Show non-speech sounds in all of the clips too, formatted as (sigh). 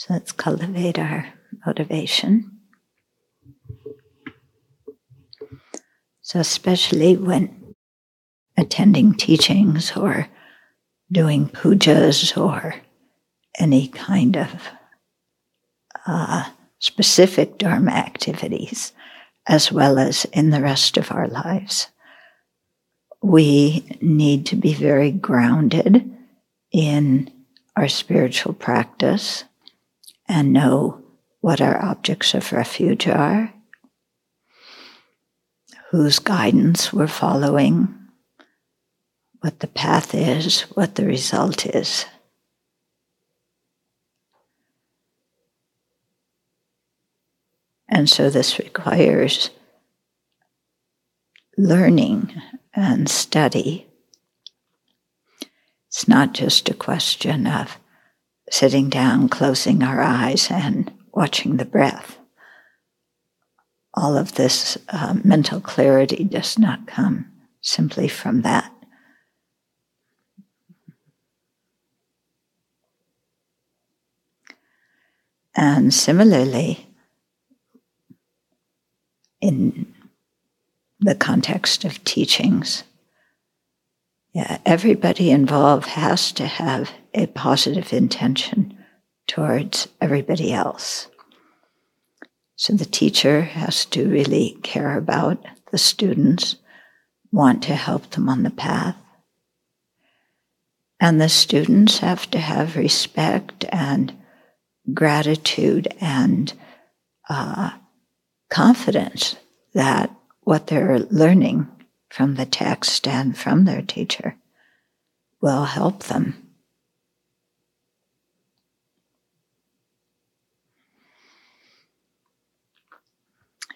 So let's cultivate our motivation. So, especially when attending teachings or doing pujas or any kind of uh, specific Dharma activities, as well as in the rest of our lives. We need to be very grounded in our spiritual practice and know what our objects of refuge are, whose guidance we're following, what the path is, what the result is. And so this requires learning and study. It's not just a question of sitting down, closing our eyes, and watching the breath. All of this uh, mental clarity does not come simply from that. And similarly, in the context of teachings. Yeah, everybody involved has to have a positive intention towards everybody else. So the teacher has to really care about the students, want to help them on the path. And the students have to have respect and gratitude and uh, confidence that what they're learning from the text and from their teacher will help them.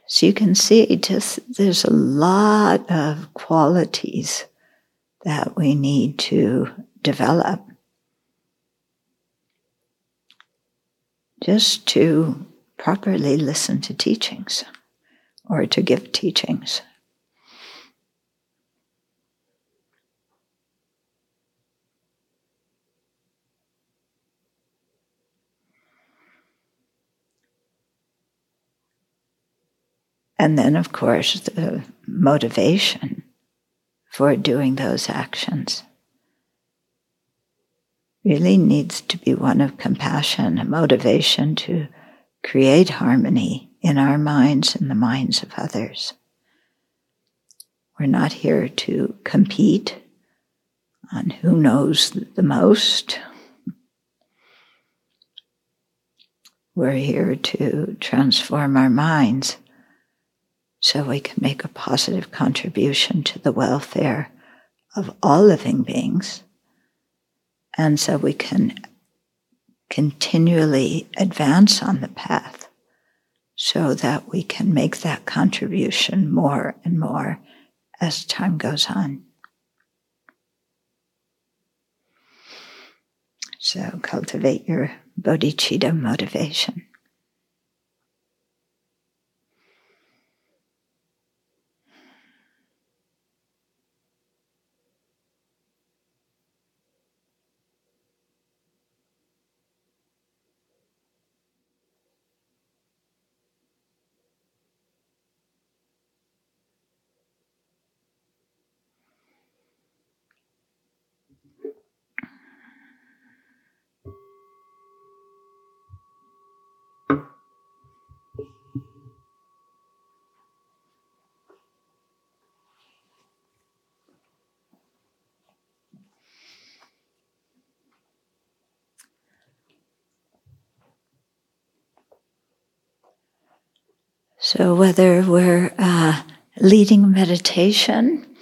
So you can see just there's a lot of qualities that we need to develop just to properly listen to teachings or to give teachings. And then, of course, the motivation for doing those actions really needs to be one of compassion, a motivation to create harmony in our minds and the minds of others. We're not here to compete on who knows the most. We're here to transform our minds so we can make a positive contribution to the welfare of all living beings. And so we can continually advance on the path so that we can make that contribution more and more as time goes on. So cultivate your bodhicitta motivation. So, whether we're uh, leading meditation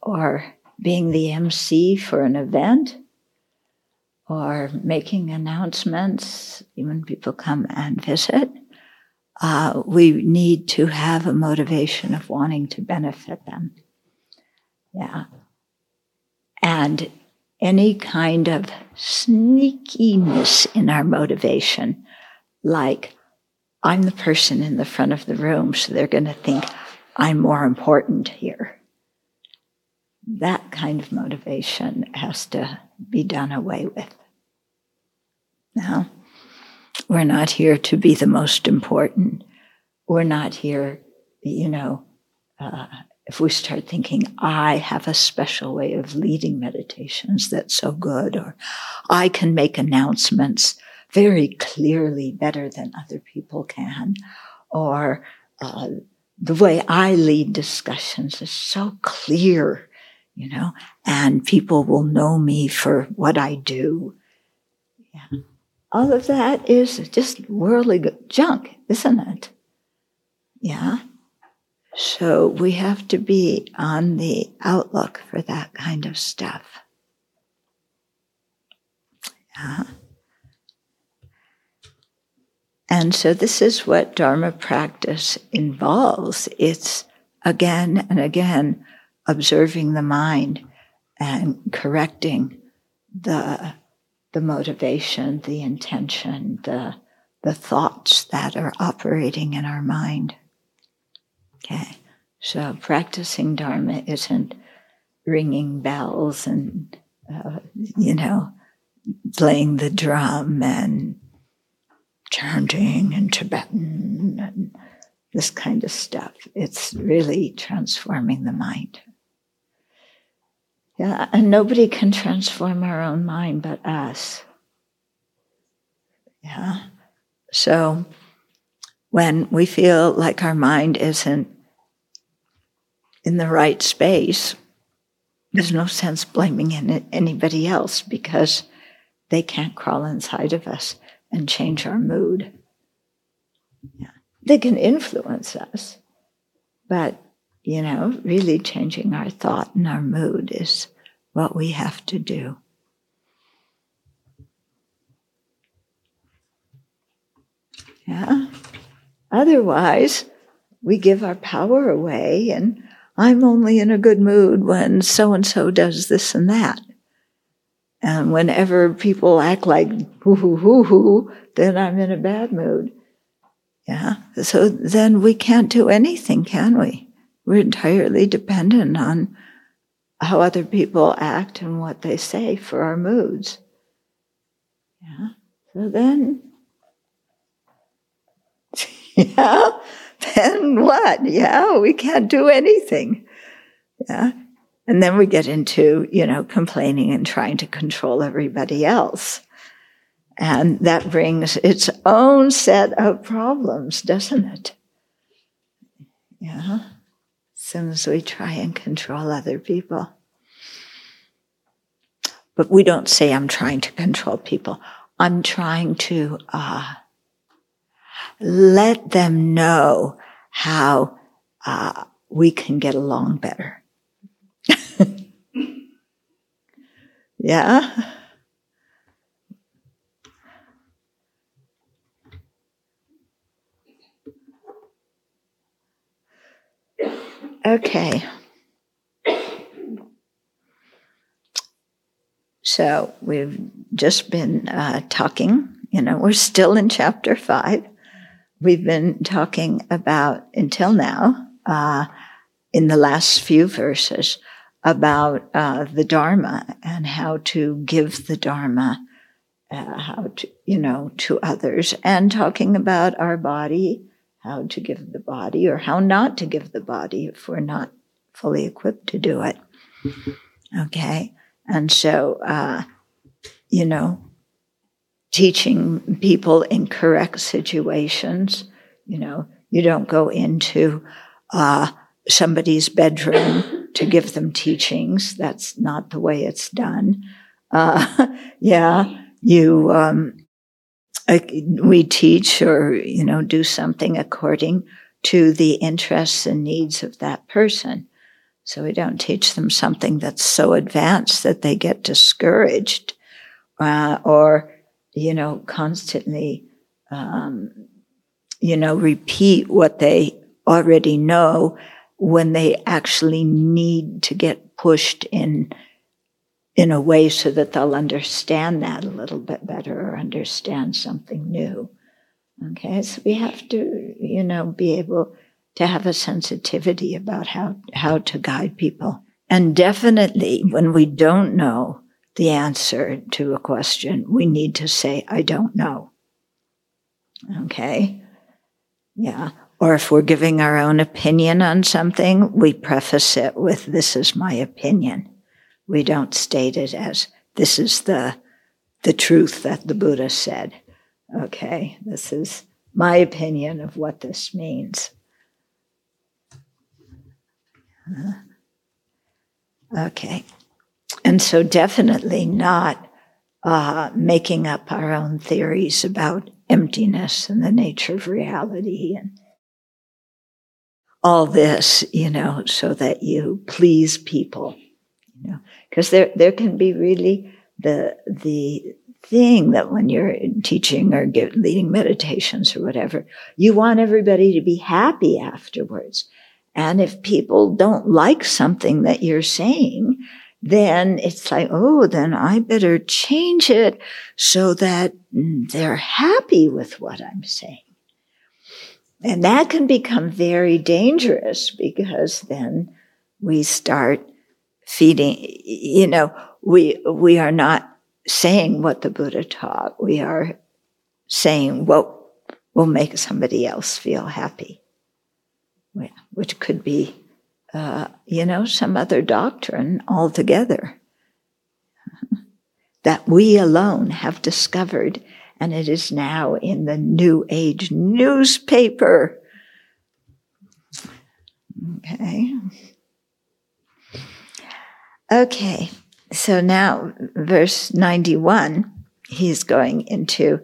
or being the MC for an event or making announcements, when people come and visit, uh, we need to have a motivation of wanting to benefit them. Yeah. And any kind of sneakiness in our motivation, like I'm the person in the front of the room, so they're going to think I'm more important here. That kind of motivation has to be done away with. Now, We're not here to be the most important. We're not here, you know, uh, if we start thinking, I have a special way of leading meditations that's so good, or I can make announcements very clearly better than other people can, or uh, the way I lead discussions is so clear, you know, and people will know me for what I do. Yeah. All of that is just worldly junk, isn't it? Yeah. So we have to be on the outlook for that kind of stuff. Yeah. And so this is what Dharma practice involves. It's again and again observing the mind and correcting the, the motivation, the intention, the, the thoughts that are operating in our mind. Okay, so practicing Dharma isn't ringing bells and, uh, you know, playing the drum and chanting in Tibetan and this kind of stuff. It's really transforming the mind. Yeah, and nobody can transform our own mind but us. Yeah. So when we feel like our mind isn't in the right space, there's no sense blaming anybody else because they can't crawl inside of us and change our mood. Yeah. They can influence us, but you know, really changing our thought and our mood is what we have to do. Yeah. Otherwise, we give our power away, and I'm only in a good mood when so and so does this and that. And whenever people act like hoo hoo hoo hoo, then I'm in a bad mood. Yeah. So then we can't do anything, can we? We're entirely dependent on how other people act and what they say for our moods. Yeah. So then (laughs) yeah, then what? Yeah, we can't do anything. Yeah. And then we get into, you know, complaining and trying to control everybody else. And that brings its own set of problems, doesn't it? Yeah. As soon as we try and control other people. But we don't say, I'm trying to control people. I'm trying to uh, let them know how uh, we can get along better. Yeah? Okay. So we've just been uh, talking, you know, we're still in chapter five we've been talking about until now, uh, in the last few verses, about uh, the Dharma and how to give the Dharma, uh, how to, you know, to others, and talking about our body, how to give the body or how not to give the body if we're not fully equipped to do it. Okay. And so, uh, you know, teaching people in correct situations. You know, you don't go into uh, somebody's bedroom to give them teachings. That's not the way it's done. Uh, (laughs) yeah, you, um, we teach or, you know, do something according to the interests and needs of that person. So we don't teach them something that's so advanced that they get discouraged uh, or you know, constantly, um, you know, repeat what they already know when they actually need to get pushed in in a way so that they'll understand that a little bit better or understand something new. Okay, so we have to, you know, be able to have a sensitivity about how, how to guide people. And definitely when we don't know, the answer to a question, we need to say, I don't know. Okay. Yeah. Or if we're giving our own opinion on something, we preface it with, This is my opinion. We don't state it as, This is the, the truth that the Buddha said. Okay. This is my opinion of what this means. Okay. And so, definitely not uh, making up our own theories about emptiness and the nature of reality and all this, you know, so that you please people, you know, because there there can be really the the thing that when you're teaching or give, leading meditations or whatever, you want everybody to be happy afterwards. And if people don't like something that you're saying, then it's like, oh, then I better change it so that mm, they're happy with what I'm saying. And that can become very dangerous because then we start feeding, you know, we, we are not saying what the Buddha taught. We are saying what will make somebody else feel happy, which could be, uh, you know, some other doctrine altogether (laughs) that we alone have discovered, and it is now in the New Age newspaper. Okay. Okay. So now, verse 91, he's going into,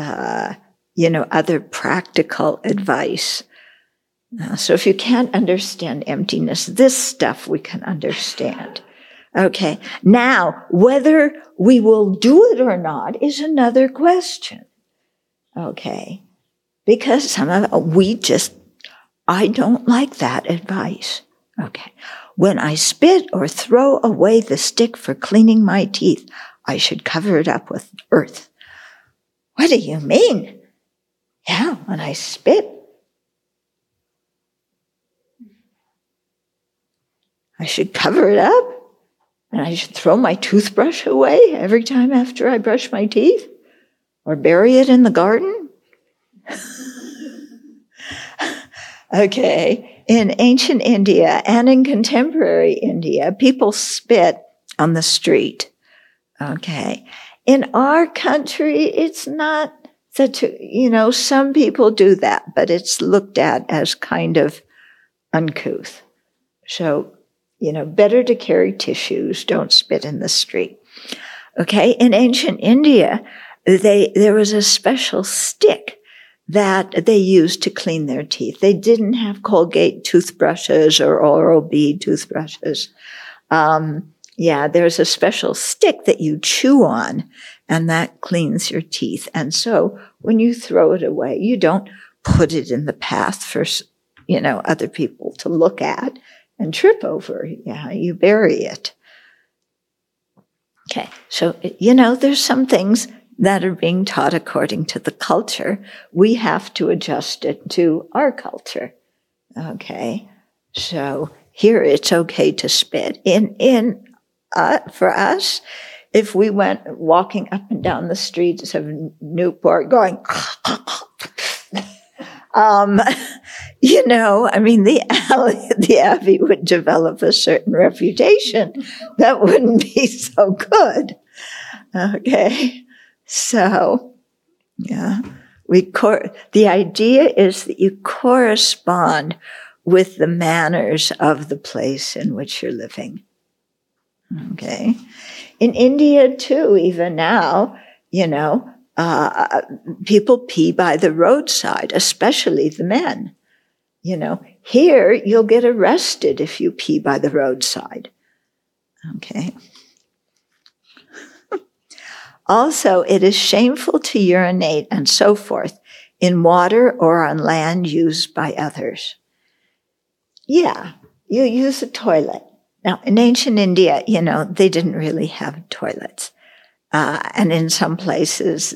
uh, you know, other practical advice. Uh, so if you can't understand emptiness, this stuff we can understand. Okay. Now, whether we will do it or not is another question. Okay. Because some of we just, I don't like that advice. Okay. When I spit or throw away the stick for cleaning my teeth, I should cover it up with earth. What do you mean? Yeah, when I spit, I should cover it up and I should throw my toothbrush away every time after I brush my teeth or bury it in the garden. (laughs) okay in ancient India and in contemporary India, people spit on the street. Okay. In our country, it's not a, you know, some people do that, but it's looked at as kind of uncouth. So, you know, better to carry tissues, don't spit in the street. Okay. In ancient India, they, there was a special stick that they used to clean their teeth. They didn't have Colgate toothbrushes or Oral B toothbrushes. Um, yeah, there's a special stick that you chew on and that cleans your teeth. And so when you throw it away, you don't put it in the path for, you know, other people to look at and trip over. Yeah, you bury it. Okay. So, you know, there's some things that are being taught according to the culture, we have to adjust it to our culture. Okay. So here it's okay to spit. In, in, uh, for us, if we went walking up and down the streets of Newport going, um, (laughs) you know, I mean, the alley, (laughs) the Abbey would develop a certain reputation that wouldn't be so good. Okay. So, yeah, we cor- the idea is that you correspond with the manners of the place in which you're living. Okay. In India too, even now, you know, uh, people pee by the roadside, especially the men. You know, here you'll get arrested if you pee by the roadside. Okay. (laughs) Also, it is shameful to urinate and so forth in water or on land used by others. Yeah, you use a toilet. Now, in ancient India, you know, they didn't really have toilets. Uh, and in some places,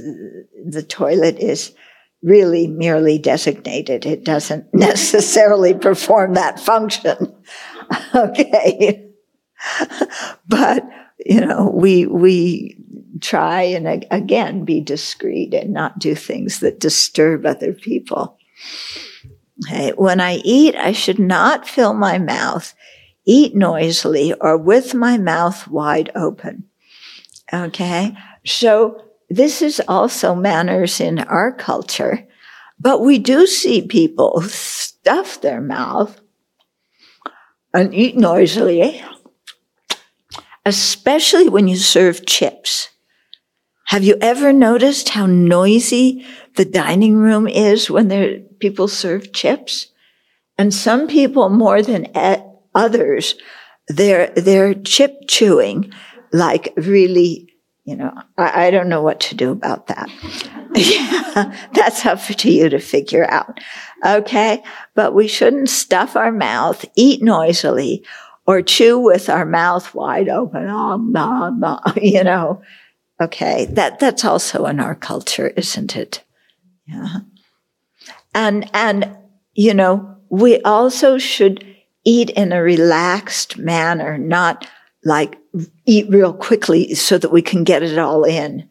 the toilet is really merely designated. It doesn't (laughs) necessarily perform that function. (laughs) okay. (laughs) but, you know, we, we try and again be discreet and not do things that disturb other people. Okay. When I eat, I should not fill my mouth, eat noisily, or with my mouth wide open. Okay. So this is also manners in our culture, but we do see people stuff their mouth and eat noisily, especially when you serve chips. Have you ever noticed how noisy the dining room is when there, people serve chips? And some people more than others, they're, they're chip chewing like really, you know, I, I don't know what to do about that. yeah, (laughs) that's up to you to figure out. Okay. But we shouldn't stuff our mouth, eat noisily, or chew with our mouth wide open. Oh, (laughs) you know, Okay, that that's also in our culture, isn't it? Yeah. And and you know, we also should eat in a relaxed manner, not like eat real quickly so that we can get it all in.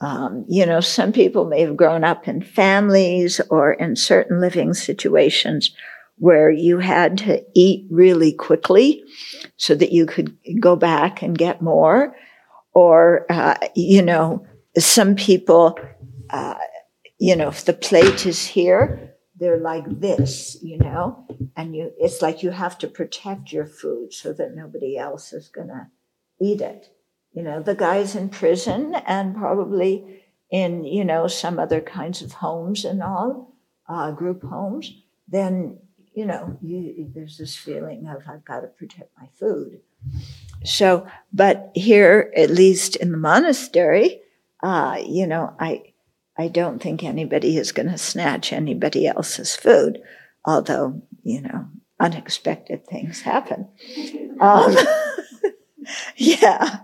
Um, you know, some people may have grown up in families or in certain living situations where you had to eat really quickly so that you could go back and get more or uh, you know some people uh, you know if the plate is here they're like this you know and you it's like you have to protect your food so that nobody else is going to eat it. You know the guys in prison and probably in you know some other kinds of homes and all uh, group homes then you know you, there's this feeling of i've got to protect my food. So, but here, at least in the monastery, uh, you know, I, I don't think anybody is going to snatch anybody else's food, although, you know, unexpected things happen. Um, (laughs) yeah.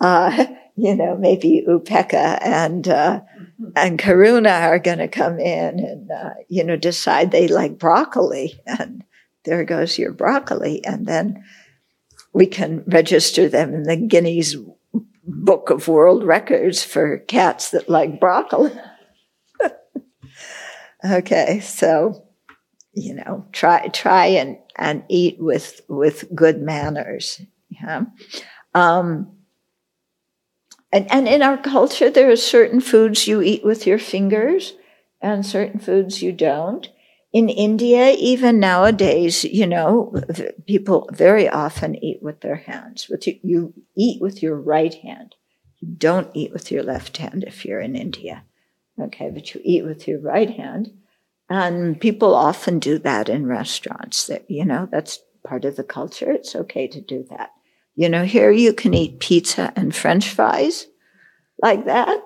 Uh, you know, maybe Upekkha and, uh, and Karuna are going to come in and, uh, you know, decide they like broccoli and there goes your broccoli. And then, we can register them in the Guinness Book of World Records for cats that like broccoli. (laughs) okay, so you know, try try and and eat with with good manners. Yeah. Um, and, and in our culture, there are certain foods you eat with your fingers and certain foods you don't in India, even nowadays, you know, people very often eat with their hands. With you, you eat with your right hand. You don't eat with your left hand if you're in India. Okay, but you eat with your right hand. And people often do that in restaurants. That you know, that's part of the culture. It's okay to do that. You know, here you can eat pizza and French fries like that.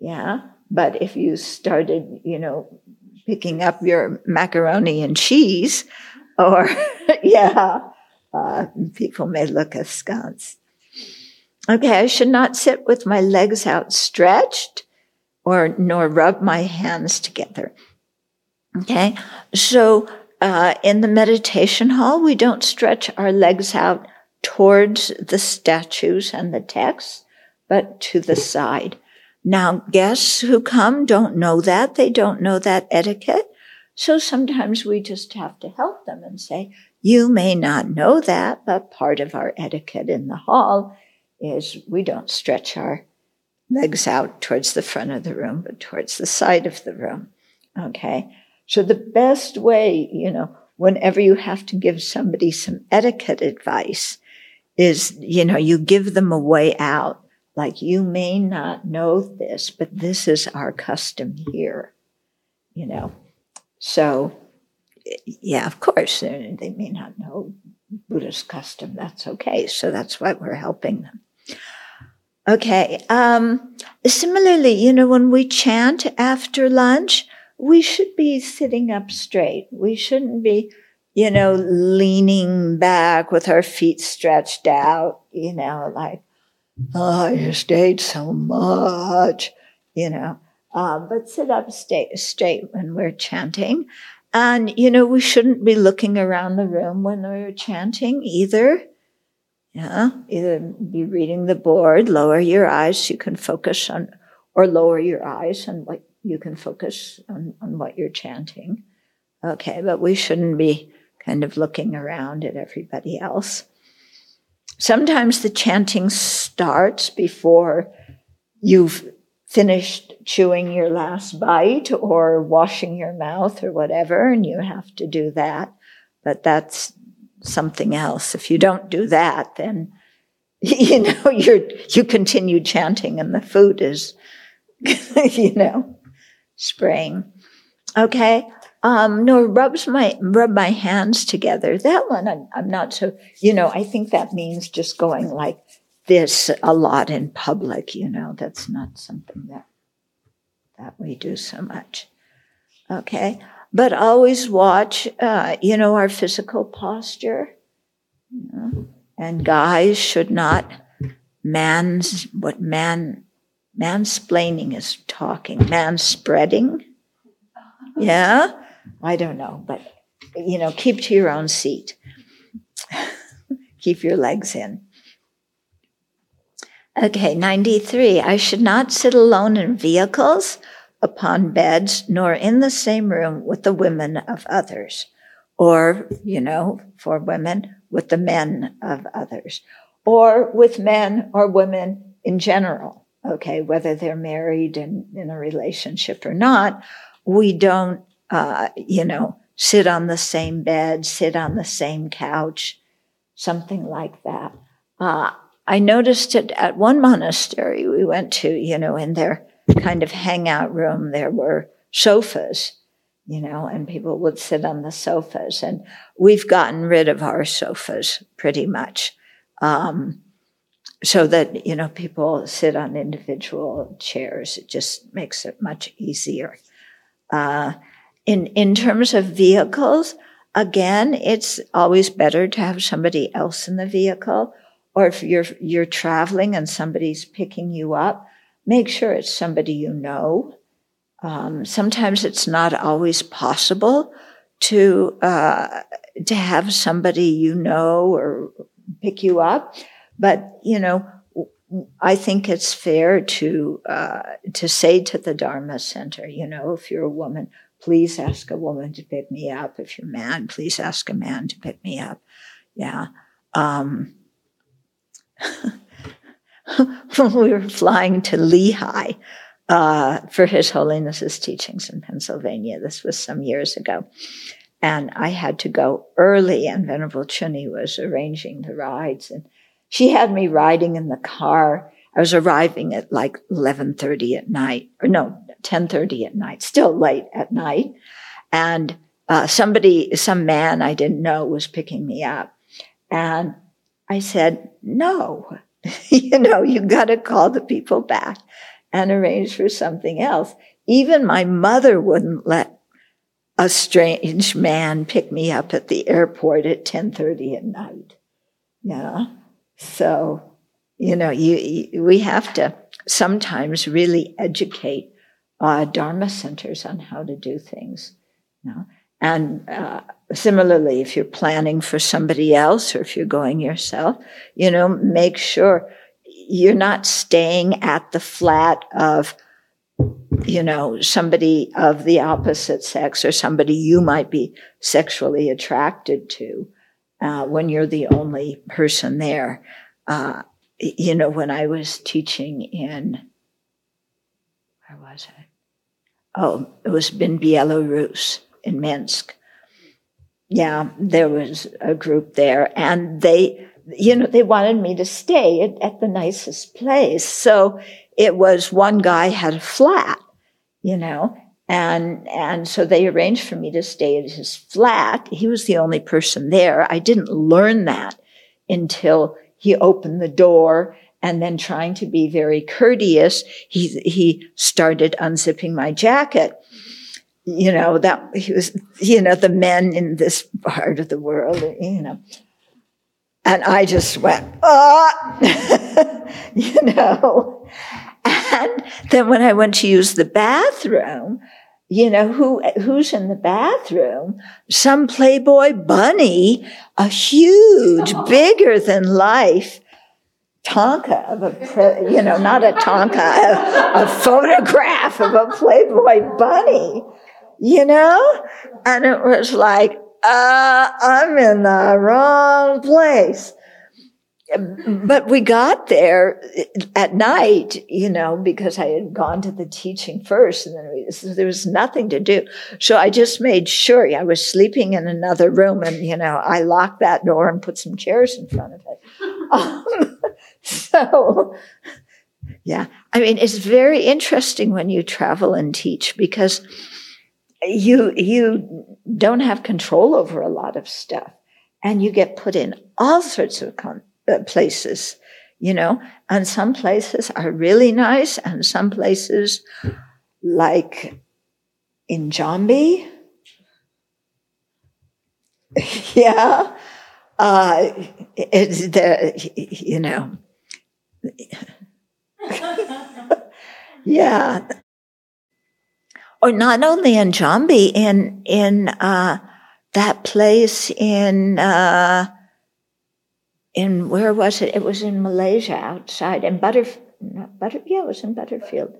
Yeah. But if you started, you know, picking up your macaroni and cheese, or (laughs) yeah, uh, people may look askance. Okay, I should not sit with my legs outstretched or nor rub my hands together. Okay, so uh, in the meditation hall, we don't stretch our legs out towards the statues and the texts, but to the side. Now, guests who come don't know that. They don't know that etiquette. So sometimes we just have to help them and say, you may not know that, but part of our etiquette in the hall is we don't stretch our legs out towards the front of the room, but towards the side of the room. Okay. So the best way, you know, whenever you have to give somebody some etiquette advice is, you know, you give them a way out like you may not know this, but this is our custom here, you know. So, yeah, of course, they may not know Buddhist custom. That's okay. So that's why we're helping them. Okay. Um, similarly, you know, when we chant after lunch, we should be sitting up straight. We shouldn't be, you know, leaning back with our feet stretched out, you know, like, oh, I just ate so much, you know. Uh, but sit up straight, when we're chanting. And, you know, we shouldn't be looking around the room when we're chanting either. Yeah, either be reading the board, lower your eyes so you can focus on, or lower your eyes and what you can focus on, on what you're chanting. Okay, but we shouldn't be kind of looking around at everybody else. Sometimes the chanting starts before you've finished chewing your last bite or washing your mouth or whatever, and you have to do that. But that's something else. If you don't do that, then (laughs) you know you're you continue chanting, and the food is, (laughs) you know, spraying. Okay. Um, no, rubs my rub my hands together. That one, I'm, I'm not so. You know, I think that means just going like this a lot in public. You know, that's not something that that we do so much. Okay, but always watch. Uh, you know, our physical posture. You know? And guys should not man's what man mansplaining is talking, man spreading. Yeah I don't know, but you know, keep to your own seat. (laughs) keep your legs in. Okay, 93. I should not sit alone in vehicles, upon beds, nor in the same room with the women of others, or, you know, for women, with the men of others, or with men or women in general. Okay, whether they're married and in a relationship or not, we don't uh, you know, sit on the same bed, sit on the same couch, something like that. Uh, I noticed it at one monastery we went to, you know, in their kind of hangout room, there were sofas, you know, and people would sit on the sofas. And we've gotten rid of our sofas pretty much. Um, so that, you know, people sit on individual chairs. It just makes it much easier. Uh, in, in terms of vehicles, again, it's always better to have somebody else in the vehicle. Or if you're, you're traveling and somebody's picking you up, make sure it's somebody you know. Um, sometimes it's not always possible to, uh, to have somebody you know or pick you up. But, you know, I think it's fair to uh, to say to the Dharma Center, you know, if you're a woman, please ask a woman to pick me up. If you're a man, please ask a man to pick me up. Yeah. Um, (laughs) when we were flying to Lehigh uh, for His Holiness's teachings in Pennsylvania, this was some years ago, and I had to go early, and Venerable Chonyi was arranging the rides, and she had me riding in the car. I was arriving at like 11:30 at night, or no, 10:30 at night, still late at night, and uh, somebody, some man I didn't know, was picking me up, and I said, "No, (laughs) you know, you got to call the people back and arrange for something else." Even my mother wouldn't let a strange man pick me up at the airport at 10:30 at night. Yeah. So, you know, you, you, we have to sometimes really educate uh, Dharma centers on how to do things. You know? And uh, similarly, if you're planning for somebody else or if you're going yourself, you know, make sure you're not staying at the flat of, you know, somebody of the opposite sex or somebody you might be sexually attracted to uh, when you're the only person there. Uh, you know, when I was teaching in, where was it? oh, it was in Belarus, in Minsk. Yeah, there was a group there, and they, you know, they wanted me to stay at, at the nicest place. So it was one guy had a flat, you know, and and so they arranged for me to stay at his flat. He was the only person there. I didn't learn that until he opened the door and then trying to be very courteous, he, he started unzipping my jacket. You know, that he was, you know, the men in this part of the world, you know. And I just went, ah, (laughs) you know. And then when I went to use the bathroom, you know, who, who's in the bathroom? Some Playboy bunny, a huge, bigger than life thangka of a, you know, not a thangka, a, a photograph of a Playboy bunny, you know? And it was like, uh, I'm in the wrong place but we got there at night, you know, because I had gone to the teaching first and then we, so there was nothing to do. So I just made sure I was sleeping in another room and, you know, I locked that door and put some chairs in front of it. (laughs) um, so, yeah, I mean, it's very interesting when you travel and teach because you, you don't have control over a lot of stuff and you get put in all sorts of con- uh, places, you know, and some places are really nice, and some places, like in Jambi, (laughs) yeah, uh, it's the, you know, (laughs) yeah. Or not only in Jambi, in in uh, that place in uh, in where was it? It was in Malaysia outside in Butter, not Butter, yeah, it was in Butterfield.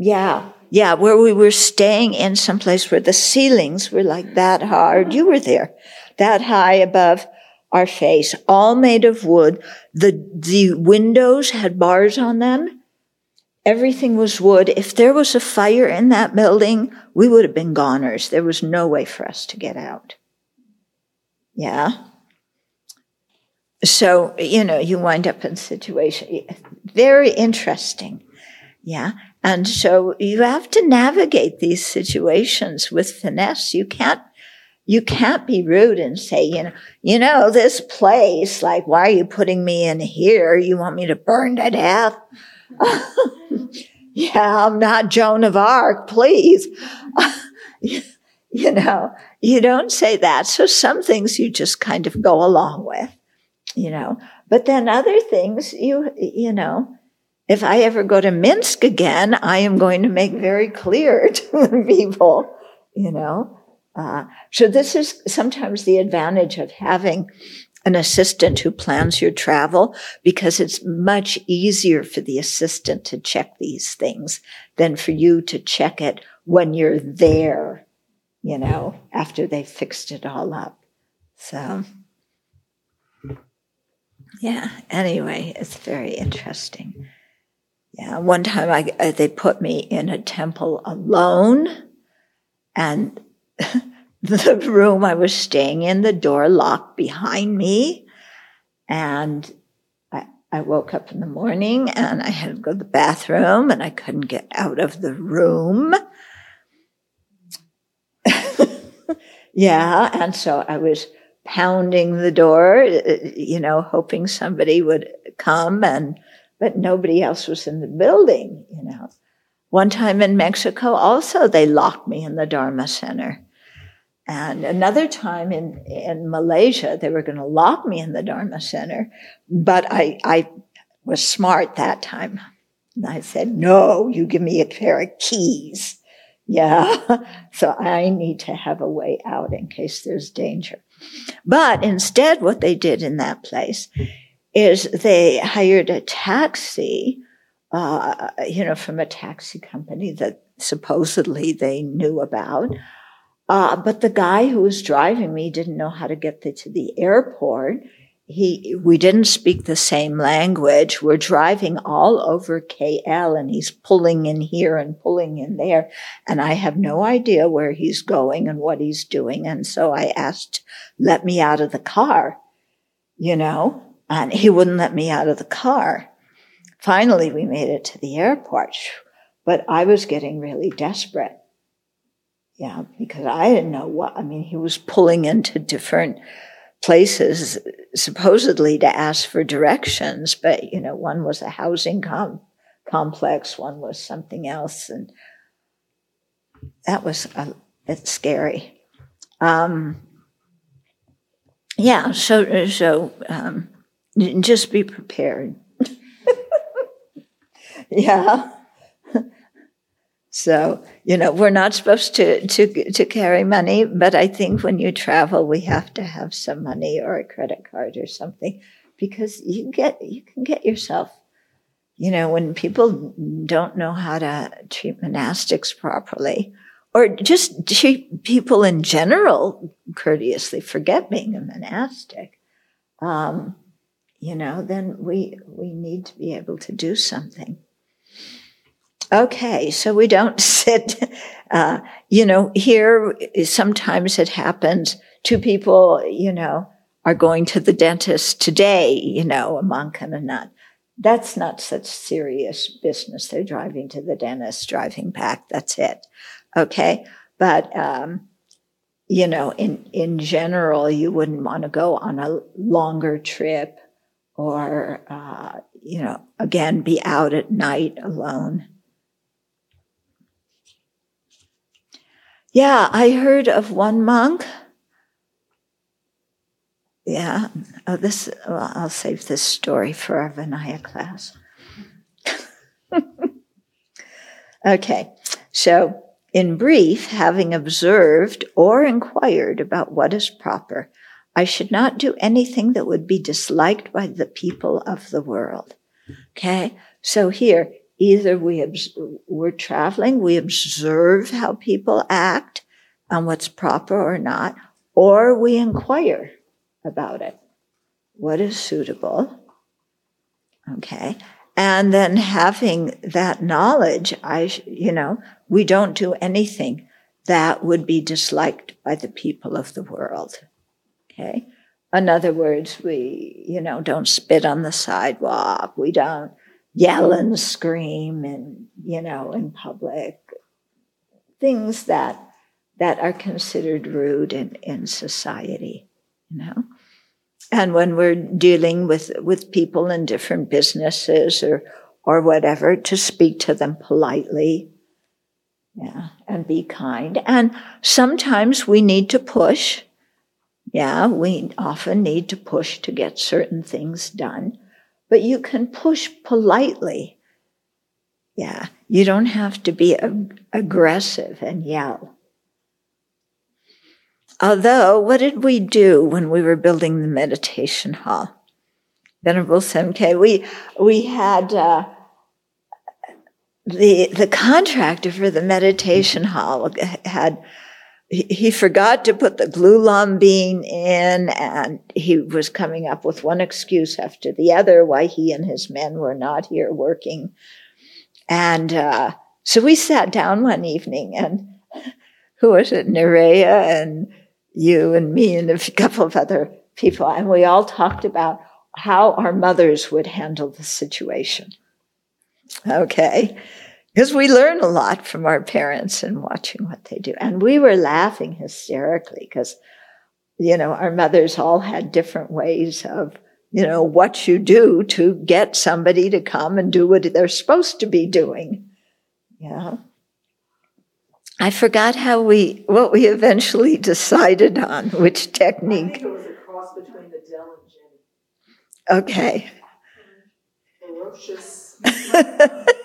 Yeah, yeah, where we were staying in some place where the ceilings were like that hard. You were there, that high above our face, all made of wood. The the windows had bars on them. Everything was wood. If there was a fire in that building, we would have been goners. There was no way for us to get out. Yeah so you know you wind up in situation. Very interesting. Yeah? And so you have to navigate these situations with finesse. You can't you can't be rude and say you know you know this place like why are you putting me in here? You want me to burn to death? (laughs) Yeah i'm not joan of arc please. (laughs) You know you don't say that. So some things you just kind of go along with you know. But then other things, you, you know, if I ever go to Minsk again, I am going to make very clear (laughs) to the people, you know. Uh, so this is sometimes the advantage of having an assistant who plans your travel because it's much easier for the assistant to check these things than for you to check it when you're there, you know, after they've fixed it all up. So. Yeah. Anyway, it's very interesting. Yeah. One time I, uh, they put me in a temple alone and (laughs) the room I was staying in, the door locked behind me. And I, I woke up in the morning and I had to go to the bathroom and I couldn't get out of the room. (laughs) yeah. And so I was pounding the door, uh, you know, hoping somebody would come and, but nobody else was in the building, you know. One time in Mexico, also they locked me in the Dharma Center. And another time in, in Malaysia, they were going to lock me in the Dharma Center, but I, I was smart that time. And I said, no, you give me a pair of keys. (laughs) Yeah. (laughs) so I need to have a way out in case there's danger. But instead, what they did in that place is they hired a taxi, uh, you know, from a taxi company that supposedly they knew about. Uh, but the guy who was driving me didn't know how to get the, to the airport he we didn't speak the same language. We're driving all over kl and he's pulling in here and pulling in there. And i have no idea where he's going and what he's doing. And so i asked let me out of the car you know? And he wouldn't let me out of the car. Finally we made it to the airport. But i was getting really desperate. Yeah because i didn't know what i mean he was pulling into different places supposedly to ask for directions, but you know, one was a housing com- complex, one was something else, and that was a bit scary. Um, yeah, so so um, just be prepared. (laughs) yeah. So, you know, we're not supposed to, to, to carry money, but I think when you travel, we have to have some money or a credit card or something because you get, you can get yourself, you know, when people don't know how to treat monastics properly or just treat people in general courteously, forget being a monastic. Um, you know, then we, we need to be able to do something. Okay, so we don't (laughs) sit, uh, you know, here sometimes it happens two people, you know, are going to the dentist today, you know, a monk and a nun. That's not such serious business. They're driving to the dentist, driving back. That's it. Okay. But, um, you know, in, in general, you wouldn't want to go on a longer trip or, uh, you know, again, be out at night alone. Yeah, I heard of one monk. Yeah, oh, this, well, I'll save this story for our Vinaya class. (laughs) okay, so in brief, having observed or inquired about what is proper, I should not do anything that would be disliked by the people of the world. Okay, so here, either we obs- we're traveling, we observe how people act and what's proper or not, or we inquire about it. What is suitable? Okay. And then having that knowledge, I, you know, we don't do anything that would be disliked by the people of the world. Okay. In other words, we, you know, don't spit on the sidewalk. We don't yell and scream and, you know, in public. Things that, that are considered rude in, in society, you know? And when we're dealing with, with people in different businesses or, or whatever, to speak to them politely, yeah, and be kind. And sometimes we need to push. Yeah, we often need to push to get certain things done but you can push politely. Yeah, you don't have to be ag- aggressive and yell. Although, what did we do when we were building the meditation hall? Venerable Semkye, we we had uh, the the contractor for the meditation hall had he forgot to put the glulam beam in and he was coming up with one excuse after the other why he and his men were not here working. And uh, so we sat down one evening and who was it? Nerea and you and me and a couple of other people. And we all talked about how our mothers would handle the situation. Okay because we learn a lot from our parents and watching what they do. And we were laughing hysterically because, you know, our mothers all had different ways of, you know, what you do to get somebody to come and do what they're supposed to be doing. Yeah. I forgot how we, what we eventually (laughs) decided on, which technique. I think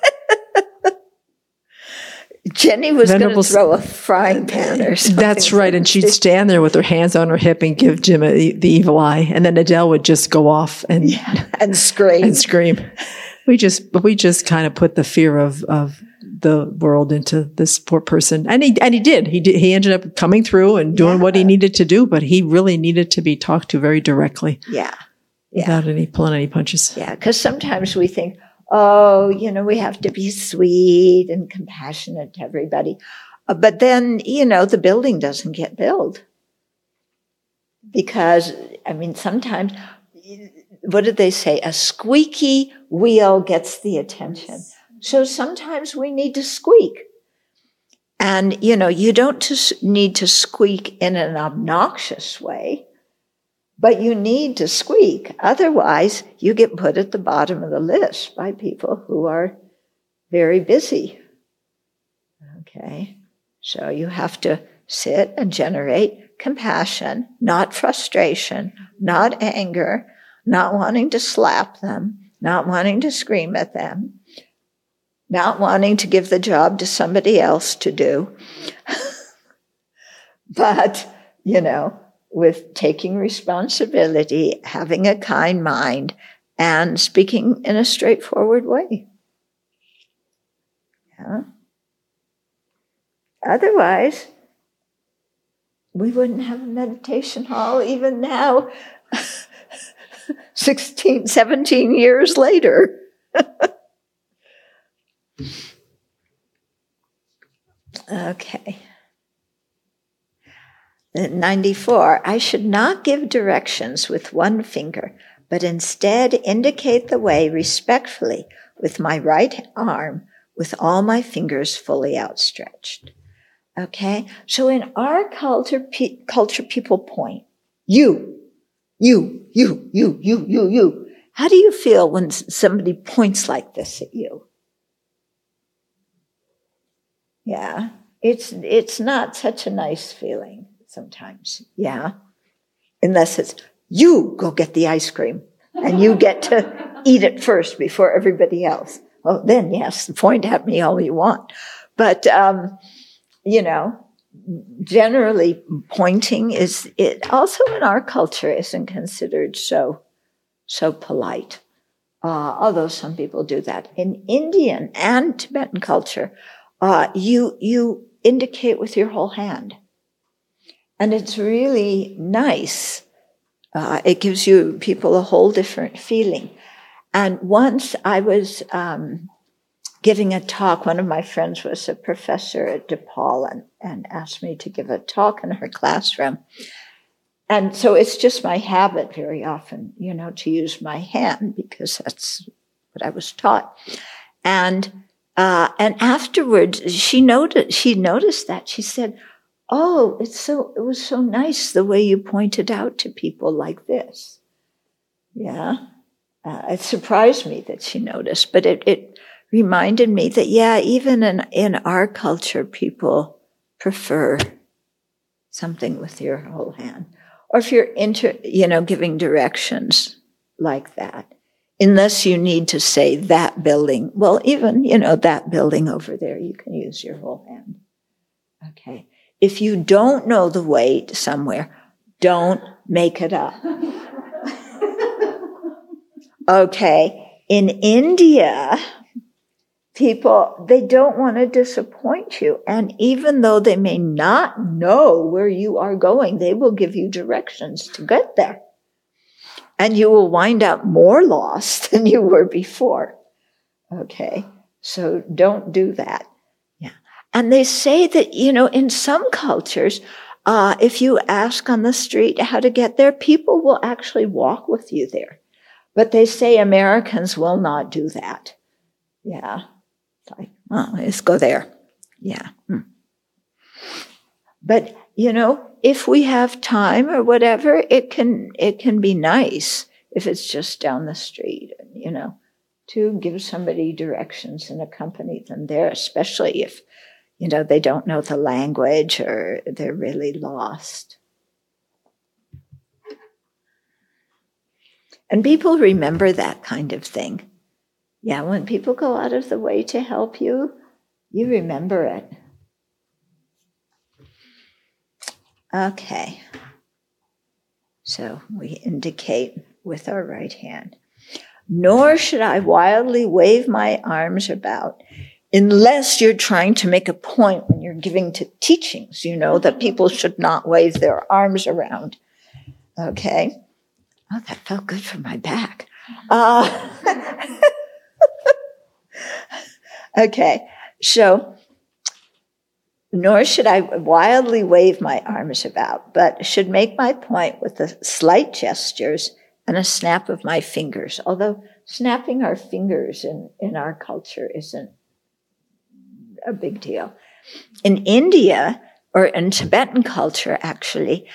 Jenny was going to throw a frying pan or something. That's right. And she'd stand there with her hands on her hip and give Jim a, the evil eye. And then Adele would just go off and, yeah, and scream. And scream. We just, we just kind of put the fear of, of the world into this poor person. And he, and he did. He did, he ended up coming through and doing yeah. what he needed to do, but he really needed to be talked to very directly. Yeah. Without any pulling any punches. Yeah. Cause sometimes we think, oh, you know, we have to be sweet and compassionate to everybody. Uh, but then, you know, the building doesn't get built. Because, I mean, sometimes, what did they say? A squeaky wheel gets the attention. So sometimes we need to squeak. And, you know, you don't need to squeak in an obnoxious way. But you need to squeak. Otherwise, you get put at the bottom of the list by people who are very busy. Okay. So you have to sit and generate compassion, not frustration, not anger, not wanting to slap them, not wanting to scream at them, not wanting to give the job to somebody else to do, (laughs) but, you know, with taking responsibility, having a kind mind, and speaking in a straightforward way. Yeah. Otherwise, we wouldn't have a meditation hall even now, (laughs) 16, 17 years later. (laughs) okay. 94. I should not give directions with one finger, but instead indicate the way respectfully with my right arm with all my fingers fully outstretched. Okay. So in our culture, pe- culture, people point, you, you, you, you, you, you, you. How do you feel when somebody points like this at you? Yeah. It's, it's not such a nice feeling sometimes. Yeah. Unless it's, you go get the ice cream and you get to eat it first before everybody else. Well, then yes, point at me all you want. But, um, you know, generally pointing is it also in our culture isn't considered so so polite uh, although some people do that in indian and tibetan culture uh, you you indicate with your whole hand and it's really nice uh, it gives you people a whole different feeling and once i was um, giving a talk. One of my friends was a professor at DePaul and, and asked me to give a talk in her (laughs) classroom. And so it's just my habit very often, you know, to use my hand because that's what I was taught. And uh, and afterwards, she noticed she noticed that she said, "Oh, it's so it was so nice the way you pointed out to people like this." Yeah, uh, it surprised me that she noticed, but it it reminded me that, yeah, even in, in our culture, people prefer something with your whole hand. Or if you're into, you know, giving directions like that, unless you need to say that building, well, even, you know, that building over there, you can use your whole hand. Okay. If you don't know the way to somewhere, don't make it up. okay. In India, people, they don't want to disappoint you. And even though they may not know where you are going, they will give you directions to get there. And you will wind up more lost (laughs) than you were before. Okay. So don't do that. And they say that, you know, in some cultures, uh, if you ask on the street how to get there, people will actually walk with you there. But they say Americans will not do that. Yeah. Like, oh, let's go there. Yeah. Hmm. But you know, if we have time or whatever, it can it can be nice if it's just down the street. You know, to give somebody directions and accompany them there, especially if you know they don't know the language or they're really lost. And people remember that kind of thing. Yeah, when people go out of the way to help you, you remember it. Okay. So we indicate with our right hand. Nor should I wildly wave my arms about unless you're trying to make a point when you're giving to teachings, you know, that people should not wave their arms around. Okay. Oh, that felt good for my back. Uh, (laughs) okay, so nor should I wildly wave my arms about, but should make my point with the slight gestures and a snap of my fingers. Although snapping our fingers in, in our culture isn't a big deal. In India, or in Tibetan culture, actually,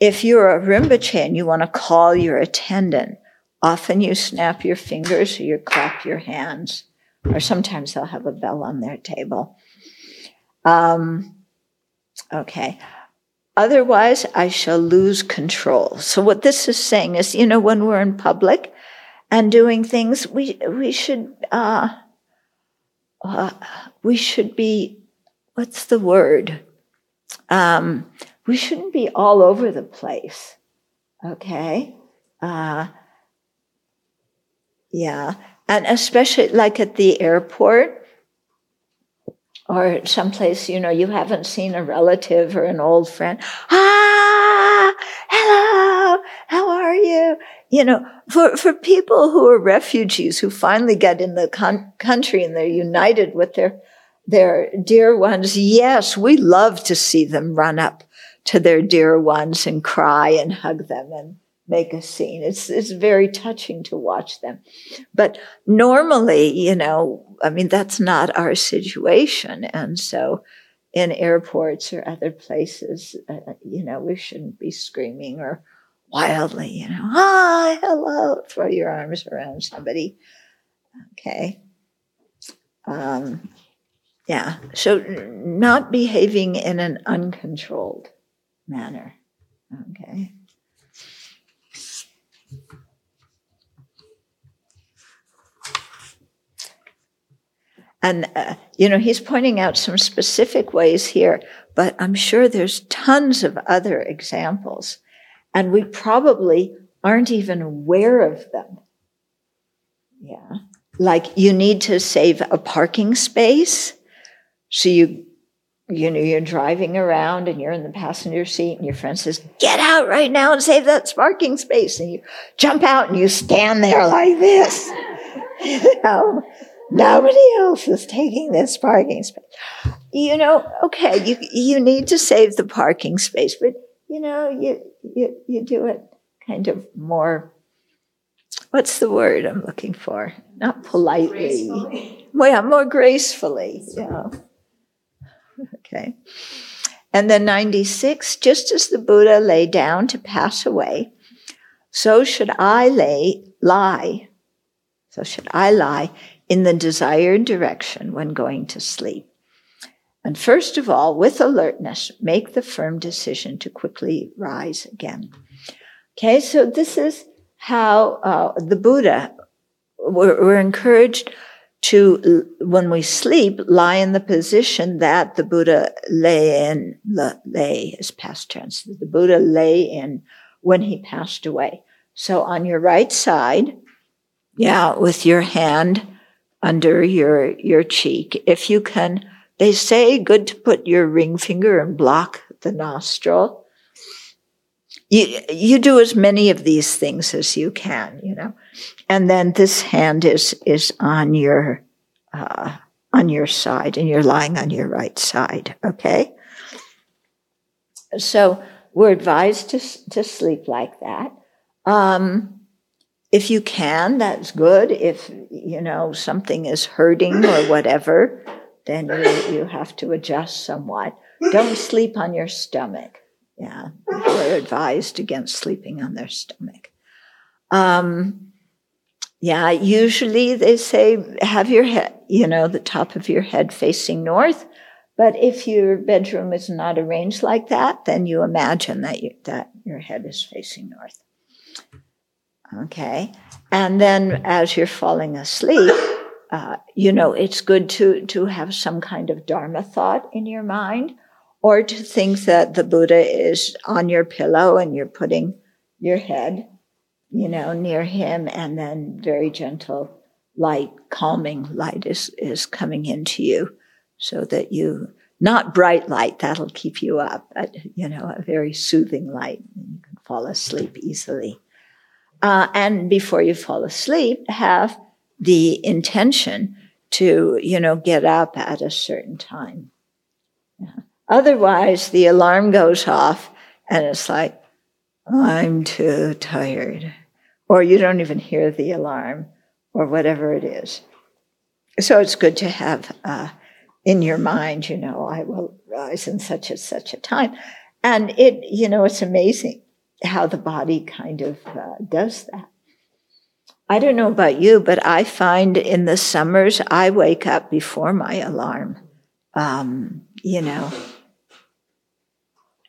if you're a Rinpoche and you want to call your attendant, often you snap your fingers or you clap your hands or sometimes they'll have a bell on their table. Um, okay. Otherwise, I shall lose control. So what this is saying is, you know, when we're in public and doing things, we we should uh, uh, we should be, what's the word? Um, we shouldn't be all over the place. Okay? Uh, yeah. And especially like at the airport or someplace, you know, you haven't seen a relative or an old friend. Ah, hello, you? Know, for, for people who are refugees who finally get in the con- country and they're united with their, their dear ones, yes, we love to see them run up to their dear ones and cry and hug them and make a scene. It's, it's very touching to watch them. But normally, you know, I mean, that's not our situation. And so in airports or other places, uh, you know, we shouldn't be screaming or wildly, you know, hi, hello, throw your arms around somebody. Okay. Um, yeah. So not behaving in an uncontrolled manner. Okay. And, uh, you know, he's pointing out some specific ways here, but I'm sure there's tons of other examples. And we probably aren't even aware of them. Yeah. Like you need to save a parking space. So you, you know, you're driving around and you're in the passenger seat and your friend says, get out right now and save that parking space. And you jump out and you stand there like this. (laughs) you know? Nobody else is taking this parking space. You know, okay, you you need to save the parking space, but you know, you you you do it kind of more what's the word I'm looking for? Not politely. Gracefully. Well, yeah, more gracefully. Yeah. Okay. And then 96, just as the Buddha lay down to pass away, so should I lay lie. So should I lie in the desired direction when going to sleep. And first of all, with alertness, make the firm decision to quickly rise again. Okay, so this is how uh, the Buddha, we're, we're encouraged to, when we sleep, lie in the position that the Buddha lay in, lay is past tense, the Buddha lay in when he passed away. So on your right side, yeah, with your hand under your, your cheek. If you can, they say good to put your ring finger and block the nostril. You, you do as many of these things as you can, you know. And then this hand is, is on your, uh, on your side and you're lying on your right side. Okay. So we're advised to, to sleep like that. Um, if you can, that's good. If, you know, something is hurting or whatever, then you, you have to adjust somewhat. Don't sleep on your stomach. Yeah, we're advised against sleeping on their stomach. Um, yeah, usually they say have your head, you know, the top of your head facing north. But if your bedroom is not arranged like that, then you imagine that you, that your head is facing north. Okay. And then as you're falling asleep, uh, you know, it's good to, to have some kind of Dharma thought in your mind or to think that the Buddha is on your pillow and you're putting your head, you know, near him and then very gentle light, calming light is, is coming into you so that you, not bright light, that'll keep you up, but, you know, a very soothing light. You can fall asleep easily. Uh, and before you fall asleep, have the intention to, you know, get up at a certain time. Yeah. Otherwise, the alarm goes off and it's like, I'm too tired. Or you don't even hear the alarm or whatever it is. So it's good to have uh, in your mind, you know, I will rise in such and such a time. And it, you know, it's amazing how the body kind of uh, does that. I don't know about you, but I find in the summers I wake up before my alarm. Um, you know,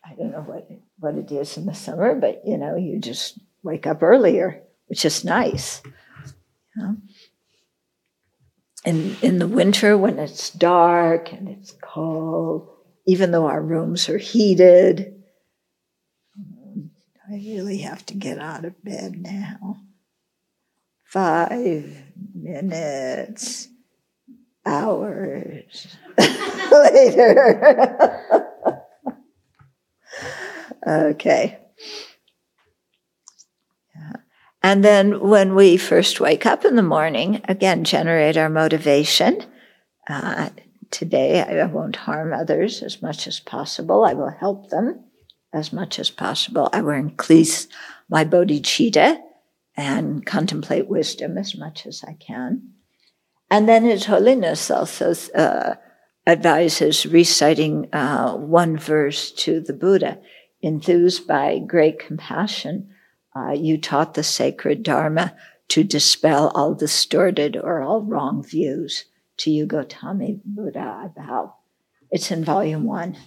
I don't know what what it is in the summer, but you know, you just wake up earlier, which is nice. in, in the winter when it's dark and it's cold, even though our rooms are heated, I really have to get out of bed now. Five minutes, hours (laughs) later. okay. And then when we first wake up in the morning, again, generate our motivation. Uh, today, I won't harm others as much as possible. I will help them as much as possible. I will increase my bodhicitta and contemplate wisdom as much as I can. And then His Holiness also uh, advises reciting uh, one verse to the Buddha. Enthused by great compassion, uh, you taught the sacred Dharma to dispel all distorted or all wrong views. To you, Gautama Buddha, I bow. It's in volume one.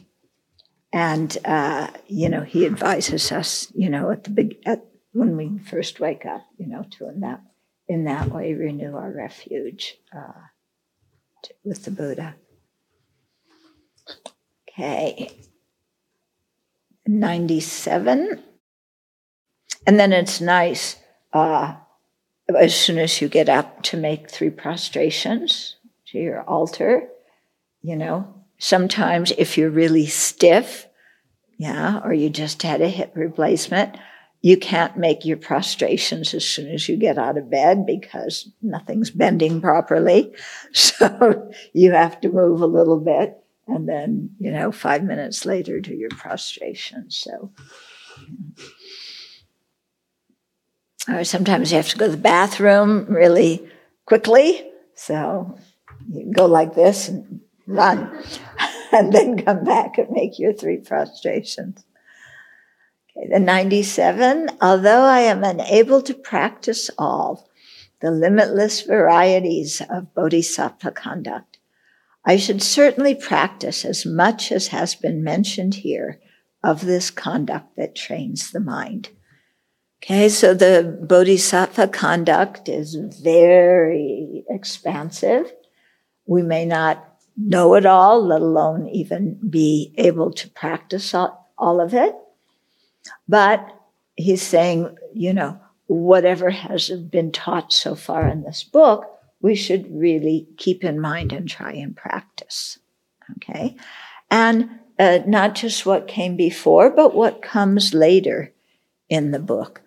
And, uh, you know, he advises us, you know, at the big, at, when we first wake up, you know, to in that, in that way renew our refuge uh, to, with the Buddha. Okay. 97. And then it's nice uh, as soon as you get up to make three prostrations to your altar, you know, Sometimes, if you're really stiff, yeah, or you just had a hip replacement, you can't make your prostrations as soon as you get out of bed because nothing's bending properly. (laughs) So you have to move a little bit and then, you know, five minutes later do your prostration. So, or sometimes you have to go to the bathroom really quickly. So you go like this and run, (laughs) and then come back and make your three prostrations. Okay, the 97, although I am unable to practice all the limitless varieties of bodhisattva conduct, I should certainly practice as much as has been mentioned here of this conduct that trains the mind. Okay, so the bodhisattva conduct is very expansive. We may not know it all, let alone even be able to practice all, all of it. But he's saying, you know, whatever has been taught so far in this book, we should really keep in mind and try and practice. Okay. And uh, not just what came before, but what comes later in the book.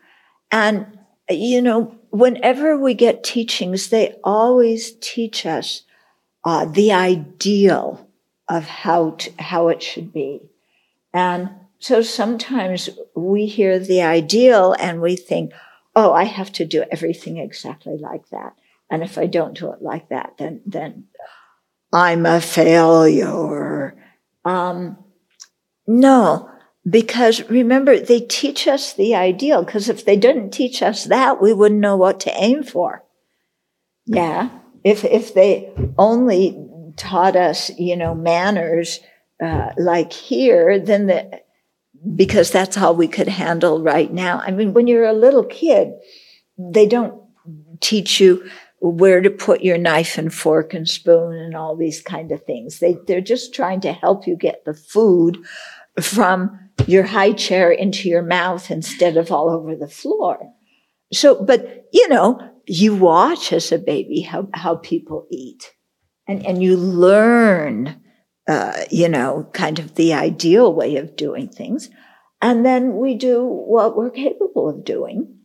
And, you know, whenever we get teachings, they always teach us uh, the ideal of how to, how it should be. And so sometimes we hear the ideal and we think, oh, I have to do everything exactly like that. And if I don't do it like that, then then I'm a failure. Um, no, because remember, they teach us the ideal. Because if they didn't teach us that, we wouldn't know what to aim for. Yeah. If, if they only taught us, you know, manners uh, like here, then the, because that's all we could handle right now. I mean, when you're a little kid, they don't teach you where to put your knife and fork and spoon and all these kind of things. They, they're just trying to help you get the food from your high chair into your mouth instead of all over the floor. So, but you know, you watch as a baby how, how people eat and, and you learn, uh, you know, kind of the ideal way of doing things. And then we do what we're capable of doing.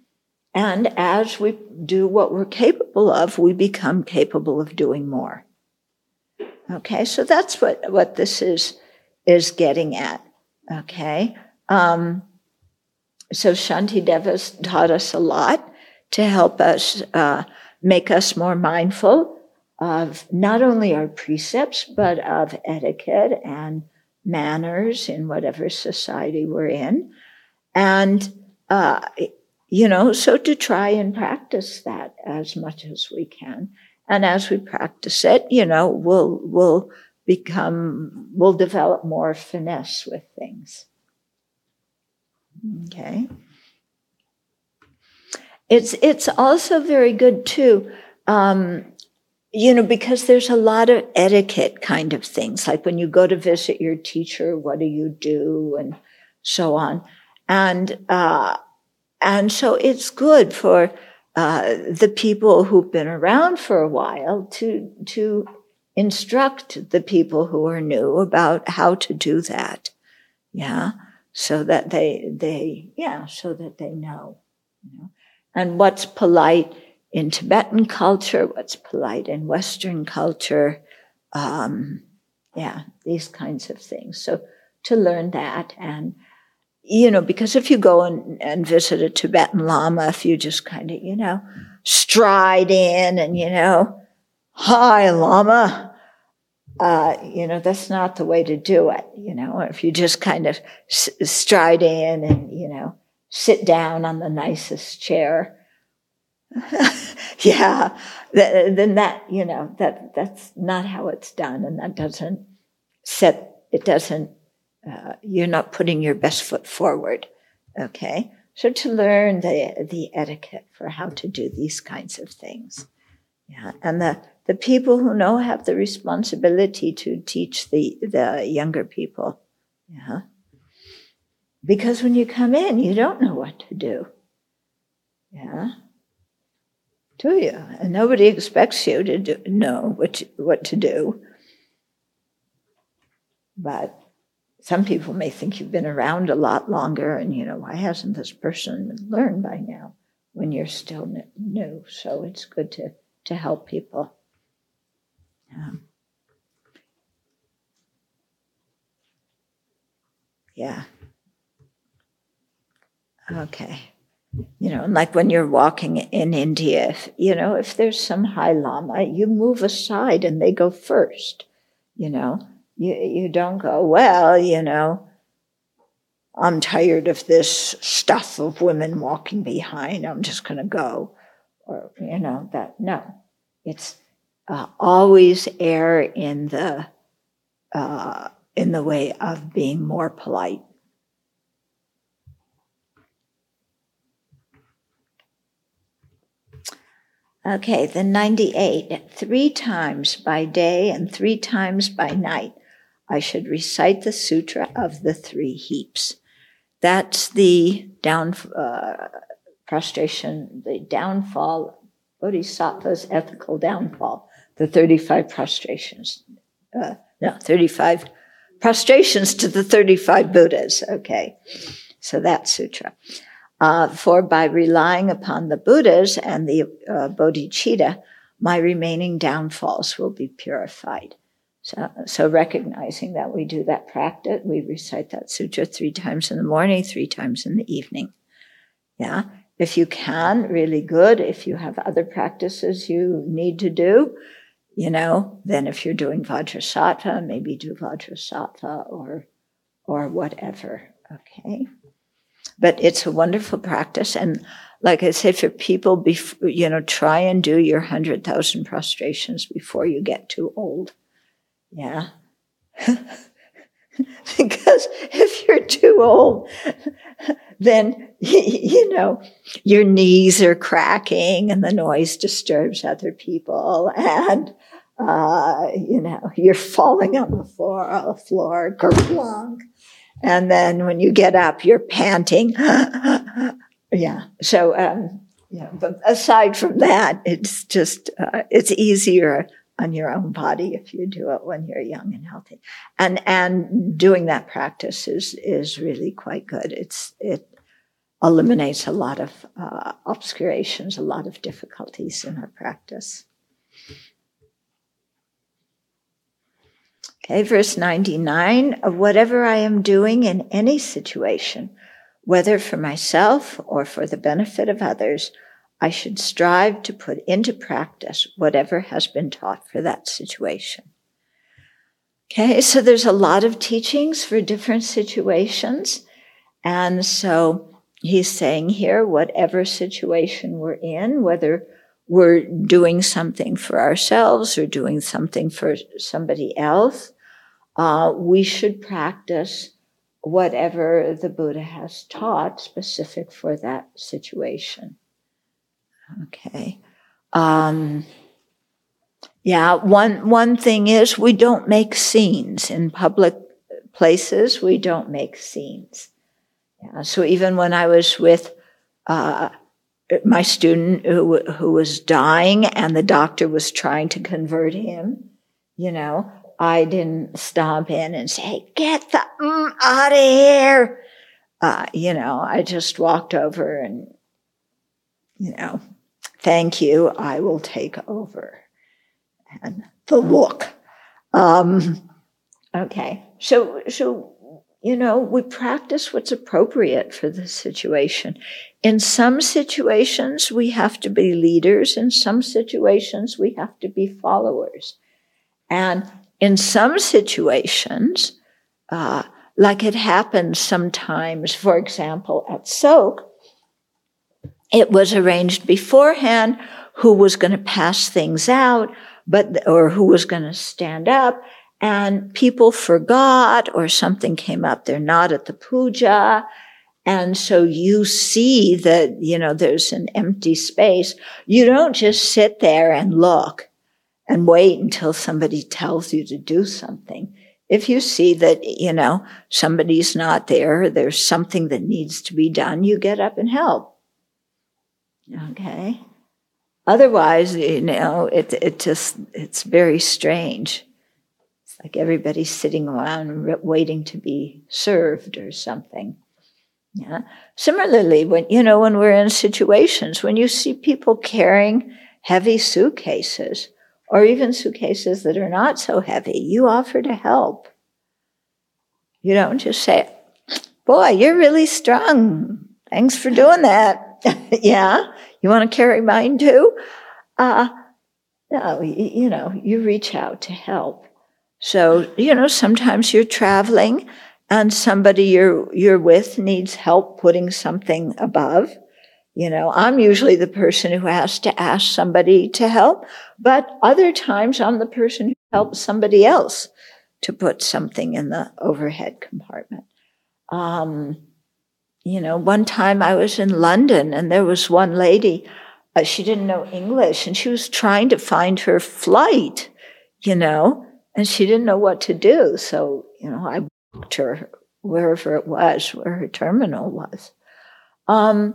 And as we do what we're capable of, we become capable of doing more. Okay, so that's what, what this is, is getting at. Okay. Um, so Shantideva's taught us a lot to help us uh, make us more mindful of not only our precepts, but of etiquette and manners in whatever society we're in. And, uh, you know, so to try and practice that as much as we can. And as we practice it, you know, we'll, we'll become, we'll develop more finesse with things. Okay. It's it's also very good too. Um, you know, because there's a lot of etiquette kind of things, like when you go to visit your teacher, what do you do, and so on, and uh, and so it's good for uh, the people who've been around for a while to to instruct the people who are new about how to do that, yeah, so that they they yeah, so that they know, you know, and what's polite in Tibetan culture, what's polite in Western culture. Um, yeah, these kinds of things. So to learn that and, you know, because if you go and, and visit a Tibetan Lama, if you just kind of, you know, stride in and, you know, hi, Lama, uh, you know, that's not the way to do it, you know, if you just kind of s- stride in and, you know, sit down on the nicest chair, (laughs) yeah, then that, you know, that, that's not how it's done. And that doesn't set, it doesn't, uh, you're not putting your best foot forward. Okay. So to learn the, the etiquette for how to do these kinds of things. Yeah. And the, the people who know have the responsibility to teach the, the younger people. Yeah. Because when you come in, you don't know what to do. Yeah do you? And nobody expects you to do, know what, what to do. But some people may think you've been around a lot longer, and you know, why hasn't this person learned by now when you're still new? So it's good to, to help people. Um, yeah. Okay you know, like when you're walking in India, if, you know, if there's some high lama, you move aside and they go first, you know. You, you don't go, well, you know, I'm tired of this stuff of women walking behind. I'm just going to go. Or, you know, that, no. It's uh, always err in the, uh, in the way of being more polite Okay, the 98. Three times by day and three times by night, I should recite the Sutra of the Three Heaps. That's the down, uh, prostration, the downfall, Bodhisattva's ethical downfall, the 35 prostrations. Uh, no, 35 prostrations to the 35 Buddhas. Okay, so that sutra. Uh, for by relying upon the Buddhas and the uh, bodhicitta, my remaining downfalls will be purified. So, so recognizing that we do that practice, we recite that sutra three times in the morning, three times in the evening. Yeah. If you can, really good. If you have other practices you need to do, you know, then if you're doing Vajrasattva, maybe do Vajrasattva or, or whatever. Okay but it's a wonderful practice. And like I say, for people, before, you know, try and do your 100,000 prostrations before you get too old. Yeah. (laughs) because if you're too old, then, (laughs) you know, your knees are cracking and the noise disturbs other people and, uh, you know, you're falling on the floor, on the floor, kerplunk. And then when you get up, you're panting. (gasps) yeah. So, um, yeah, but aside from that, it's just, uh, it's easier on your own body if you do it when you're young and healthy. And, and doing that practice is, is really quite good. It's, it eliminates a lot of, uh, obscurations, a lot of difficulties in our practice. Okay, verse 99 of whatever I am doing in any situation, whether for myself or for the benefit of others, I should strive to put into practice whatever has been taught for that situation. Okay, so there's a lot of teachings for different situations. And so he's saying here, whatever situation we're in, whether we're doing something for ourselves or doing something for somebody else, uh, we should practice whatever the Buddha has taught specific for that situation. Okay. Um, Yeah, one one thing is we don't make scenes in public places. We don't make scenes. Yeah, so even when I was with uh, my student who, who was dying and the doctor was trying to convert him, you know, I didn't stomp in and say, "Get the mm, out of here." Uh, you know, I just walked over and, you know, thank you. I will take over and the look. Um, okay, so so you know we practice what's appropriate for the situation. In some situations, we have to be leaders. In some situations, we have to be followers. And in some situations, uh, like it happens sometimes, for example, at Soak, it was arranged beforehand who was going to pass things out but, or who was going to stand up and people forgot or something came up. They're not at the puja. And so you see that, you know, there's an empty space. You don't just sit there and look and wait until somebody tells you to do something. If you see that, you know, somebody's not there, there's something that needs to be done, you get up and help. Okay. Otherwise, you know, it, it just, it's very strange. Like everybody's sitting around waiting to be served or something. Yeah. Similarly, when, you know, when we're in situations, when you see people carrying heavy suitcases, or even suitcases that are not so heavy, you offer to help. You don't just say, Boy, you're really strong. Thanks for doing that. (laughs) yeah. You want to carry mine too? Uh, no, you, know, you reach out to help. So, you know, sometimes you're traveling and somebody you're, you're with needs help putting something above. You know, I'm usually the person who has to ask somebody to help, but other times I'm the person who helps somebody else to put something in the overhead compartment. Um, you know, one time I was in London and there was one lady, uh, she didn't know English and she was trying to find her flight, you know, and she didn't know what to do. So, you know, I booked her wherever it was, where her terminal was. Um,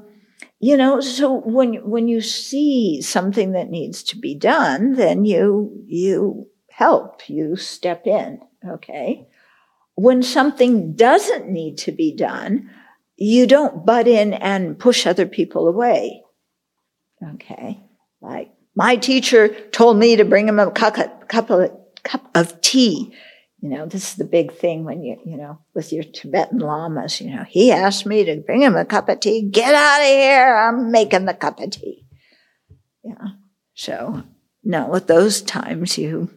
you know, so when when you see something that needs to be done, then you you help, you step in, okay? When something doesn't need to be done, you don't butt in and push other people away. Okay. Like my teacher told me to bring him a cup, of, cup of tea. You know, this is the big thing when you, you know, with your Tibetan lamas, you know, he asked me to bring him a cup of tea. Get out of here. I'm making the cup of tea. Yeah. So, no, at those times you,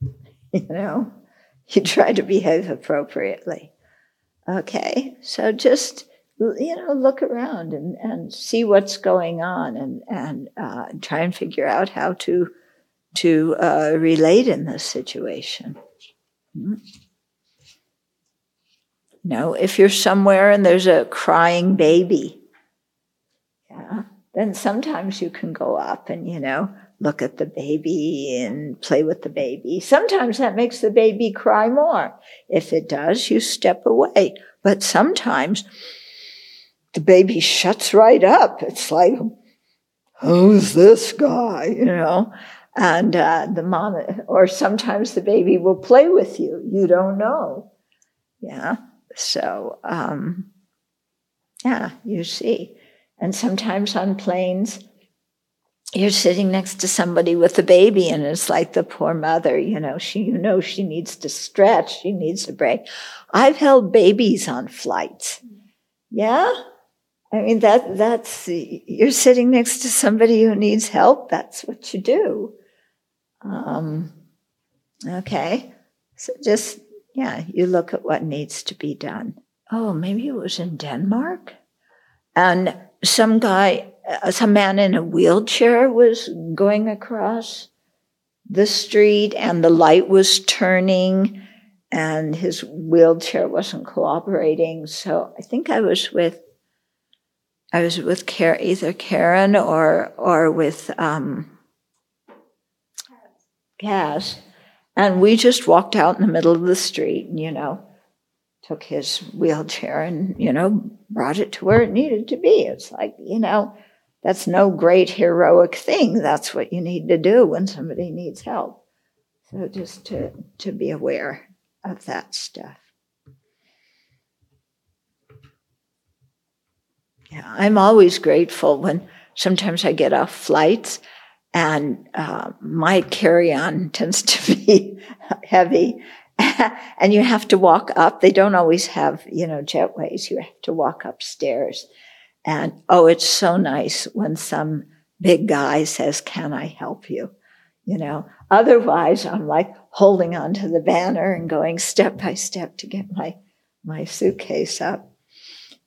(laughs) you know, you try to behave appropriately. Okay, so just you know look around and, and see what's going on and and uh, try and figure out how to to uh, relate in this situation. Mm-hmm. No, if you're somewhere and there's a crying baby, yeah, then sometimes you can go up and you know look at the baby and play with the baby. Sometimes that makes the baby cry more. If it does, you step away. But sometimes the baby shuts right up. It's like, who's this guy? You know? And uh, the mom, or sometimes the baby will play with you. You don't know. Yeah. So, um, yeah, you see. And sometimes on planes, you're sitting next to somebody with a baby and it's like the poor mother, you know, she, you know, she needs to stretch. She needs a break. I've held babies on flights. Yeah. I mean, that, that's, you're sitting next to somebody who needs help. That's what you do. Um, okay. So just, yeah, you look at what needs to be done. Oh, maybe it was in Denmark. And some guy uh, some man in a wheelchair was going across the street and the light was turning and his wheelchair wasn't cooperating. So I think I was with I was with either Karen or or with um, gas. And we just walked out in the middle of the street, and, you know, took his wheelchair and, you know, brought it to where it needed to be. It's like, you know, that's no great heroic thing. That's what you need to do when somebody needs help. So just to, to be aware of that stuff. Yeah, I'm always grateful when sometimes I get off flights and uh, my carry on tends to be (laughs) heavy. (laughs) and you have to walk up. They don't always have, you know, jetways. You have to walk upstairs. And oh, it's so nice when some big guy says, Can I help you? You know, otherwise I'm like holding onto the banner and going step by step to get my, my suitcase up.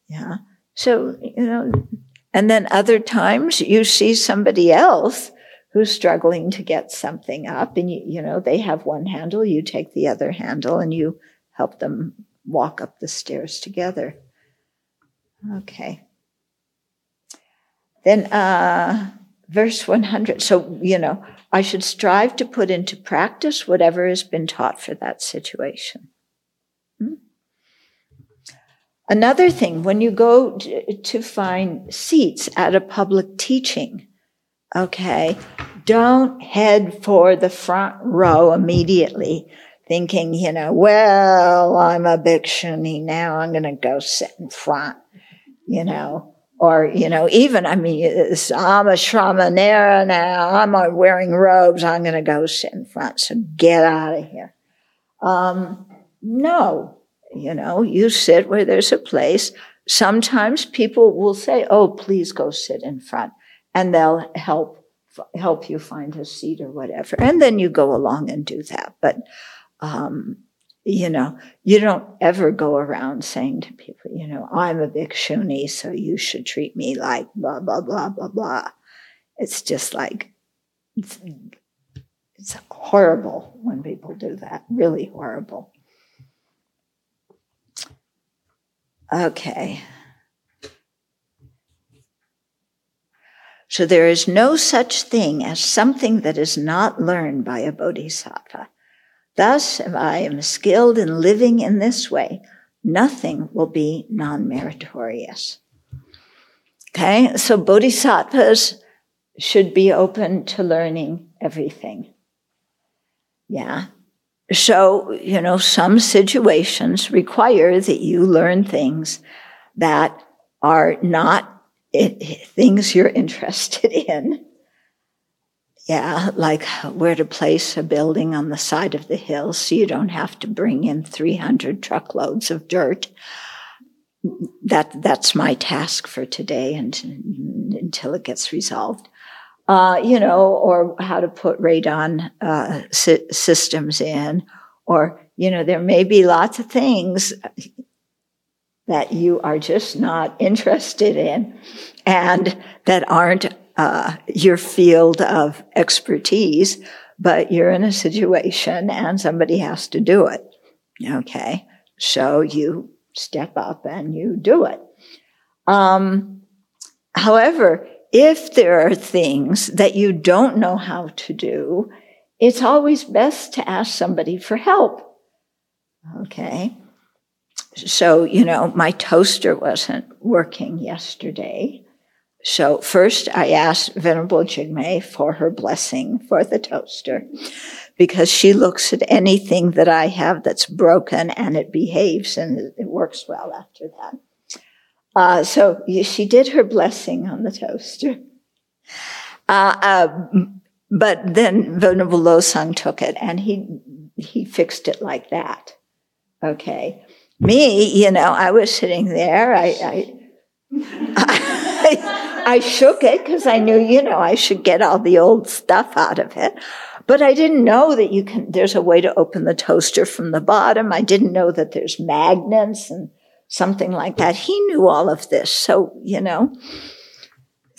Yeah. So, you know, and then other times you see somebody else who's struggling to get something up and you, you know, they have one handle, you take the other handle and you help them walk up the stairs together. Okay. Then, uh, verse 100. So, you know, I should strive to put into practice whatever has been taught for that situation. Hmm? Another thing, when you go to find seats at a public teaching, okay, don't head for the front row immediately thinking, you know, well, I'm a bhikshuni now, I'm going to go sit in front, you know or you know even i mean i'm a shramanera now i'm wearing robes i'm going to go sit in front so get out of here. Um, no you know you sit where there's a place. Sometimes people will say oh please go sit in front and they'll help help you find a seat or whatever and then you go along and do that but um, you know, you don't ever go around saying to people, you know, I'm a big bhikshuni, so you should treat me like blah, blah, blah, blah, blah. It's just like, it's, it's horrible when people do that, really horrible. Okay. So there is no such thing as something that is not learned by a bodhisattva. Thus, if I am skilled in living in this way, nothing will be non meritorious. Okay, so bodhisattvas should be open to learning everything. Yeah. So, you know, some situations require that you learn things that are not things you're interested in. Yeah, like where to place a building on the side of the hill so you don't have to bring in 300 truckloads of dirt. That, that's my task for today and, until it gets resolved. Uh, you know, or how to put radon uh, systems in, or, you know, there may be lots of things that you are just not interested in and that aren't uh, your field of expertise, but you're in a situation and somebody has to do it. Okay. So you step up and you do it. Um, however, if there are things that you don't know how to do, it's always best to ask somebody for help. Okay. So, you know, my toaster wasn't working yesterday. So first I asked Venerable Jigme for her blessing for the toaster because she looks at anything that I have that's broken and it behaves and it works well after that. Uh, so she did her blessing on the toaster. Uh, uh, but then Venerable Losang took it and he, he fixed it like that. Okay. Me, you know, I was sitting there. I, I, I (laughs) I shook it because I knew, you know, I should get all the old stuff out of it. But I didn't know that you can, there's a way to open the toaster from the bottom. I didn't know that there's magnets and something like that. He knew all of this. So, you know,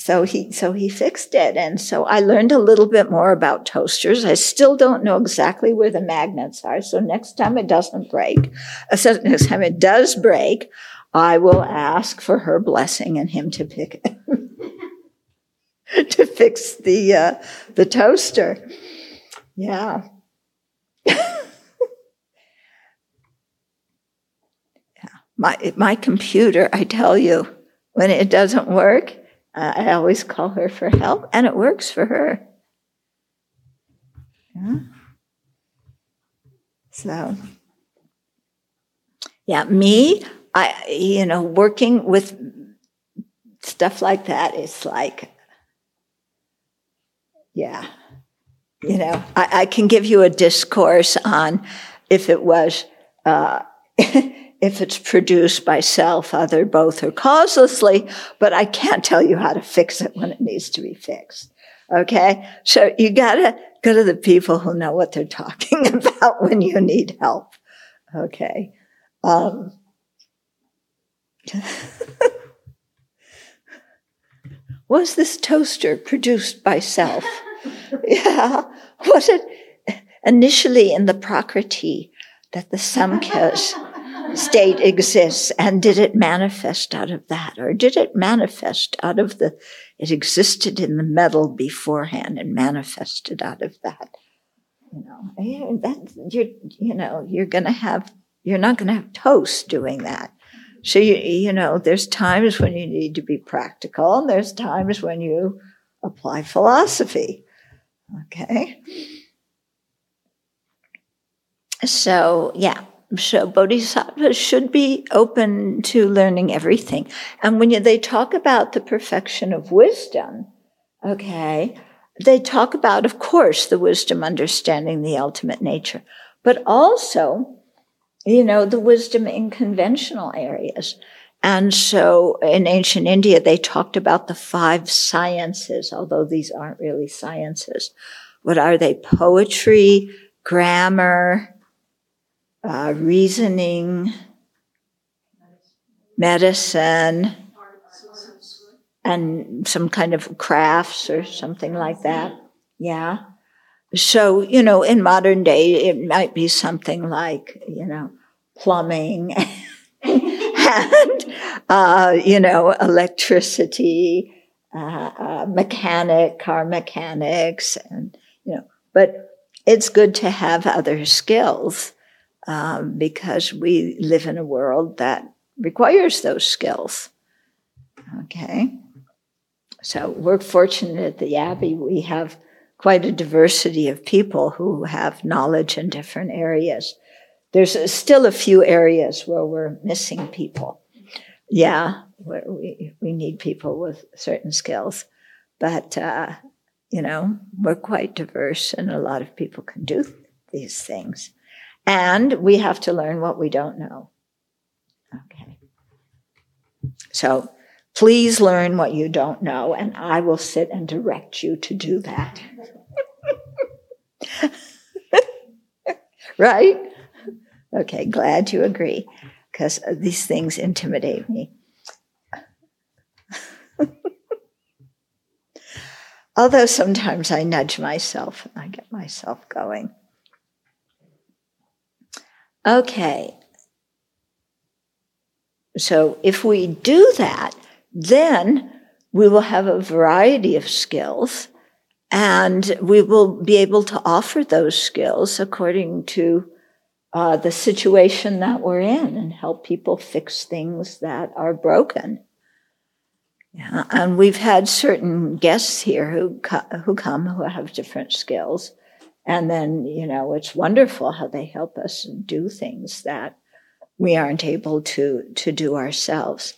so he, so he fixed it. And so I learned a little bit more about toasters. I still don't know exactly where the magnets are. So next time it doesn't break, uh, so next time it does break, I will ask for her blessing and him to pick (laughs) to fix the uh, the toaster. Yeah. (laughs) yeah. My, my computer, I tell you, when it doesn't work, uh, I always call her for help, and it works for her. Yeah. So, yeah, me, I, you know, working with stuff like that is like, yeah, you know, I, I can give you a discourse on if it was, uh, (laughs) if it's produced by self, other, both, or causelessly, but I can't tell you how to fix it when it needs to be fixed. Okay? So you gotta go to the people who know what they're talking (laughs) about when you need help. Okay? Um, (laughs) was this toaster produced by self? (laughs) yeah. Was it initially in the Prakriti that the Samkhya's state exists? And did it manifest out of that? Or did it manifest out of the, it existed in the metal beforehand and manifested out of that? You know, that, you're, you know, you're going to have, you're not going to have toast doing that. So, you, you know, there's times when you need to be practical and there's times when you apply philosophy. Okay. So, yeah. So, bodhisattvas should be open to learning everything. And when you, they talk about the perfection of wisdom, okay, they talk about, of course, the wisdom understanding the ultimate nature, but also, you know, the wisdom in conventional areas. And so in ancient India, they talked about the five sciences, although these aren't really sciences. What are they? Poetry, grammar, uh, reasoning, medicine, and some kind of crafts or something like that. Yeah. So, you know, in modern day, it might be something like, you know, plumbing (laughs) and, uh, you know, electricity, uh, uh, mechanic, car mechanics, and, you know, but it's good to have other skills um, because we live in a world that requires those skills. Okay. So we're fortunate at the Abbey. We have quite a diversity of people who have knowledge in different areas. There's still a few areas where we're missing people. Yeah, we, we need people with certain skills. But, uh, you know, we're quite diverse and a lot of people can do these things. And we have to learn what we don't know. Okay. So please learn what you don't know, and I will sit and direct you to do that. (laughs) right? Okay, glad you agree, because these things intimidate me. (laughs) Although sometimes I nudge myself and I get myself going. Okay. So if we do that, then we will have a variety of skills and we will be able to offer those skills according to uh, the situation that we're in and help people fix things that are broken. Yeah, and we've had certain guests here who co- who come who have different skills, and then you know it's wonderful how they help us do things that we aren't able to to do ourselves.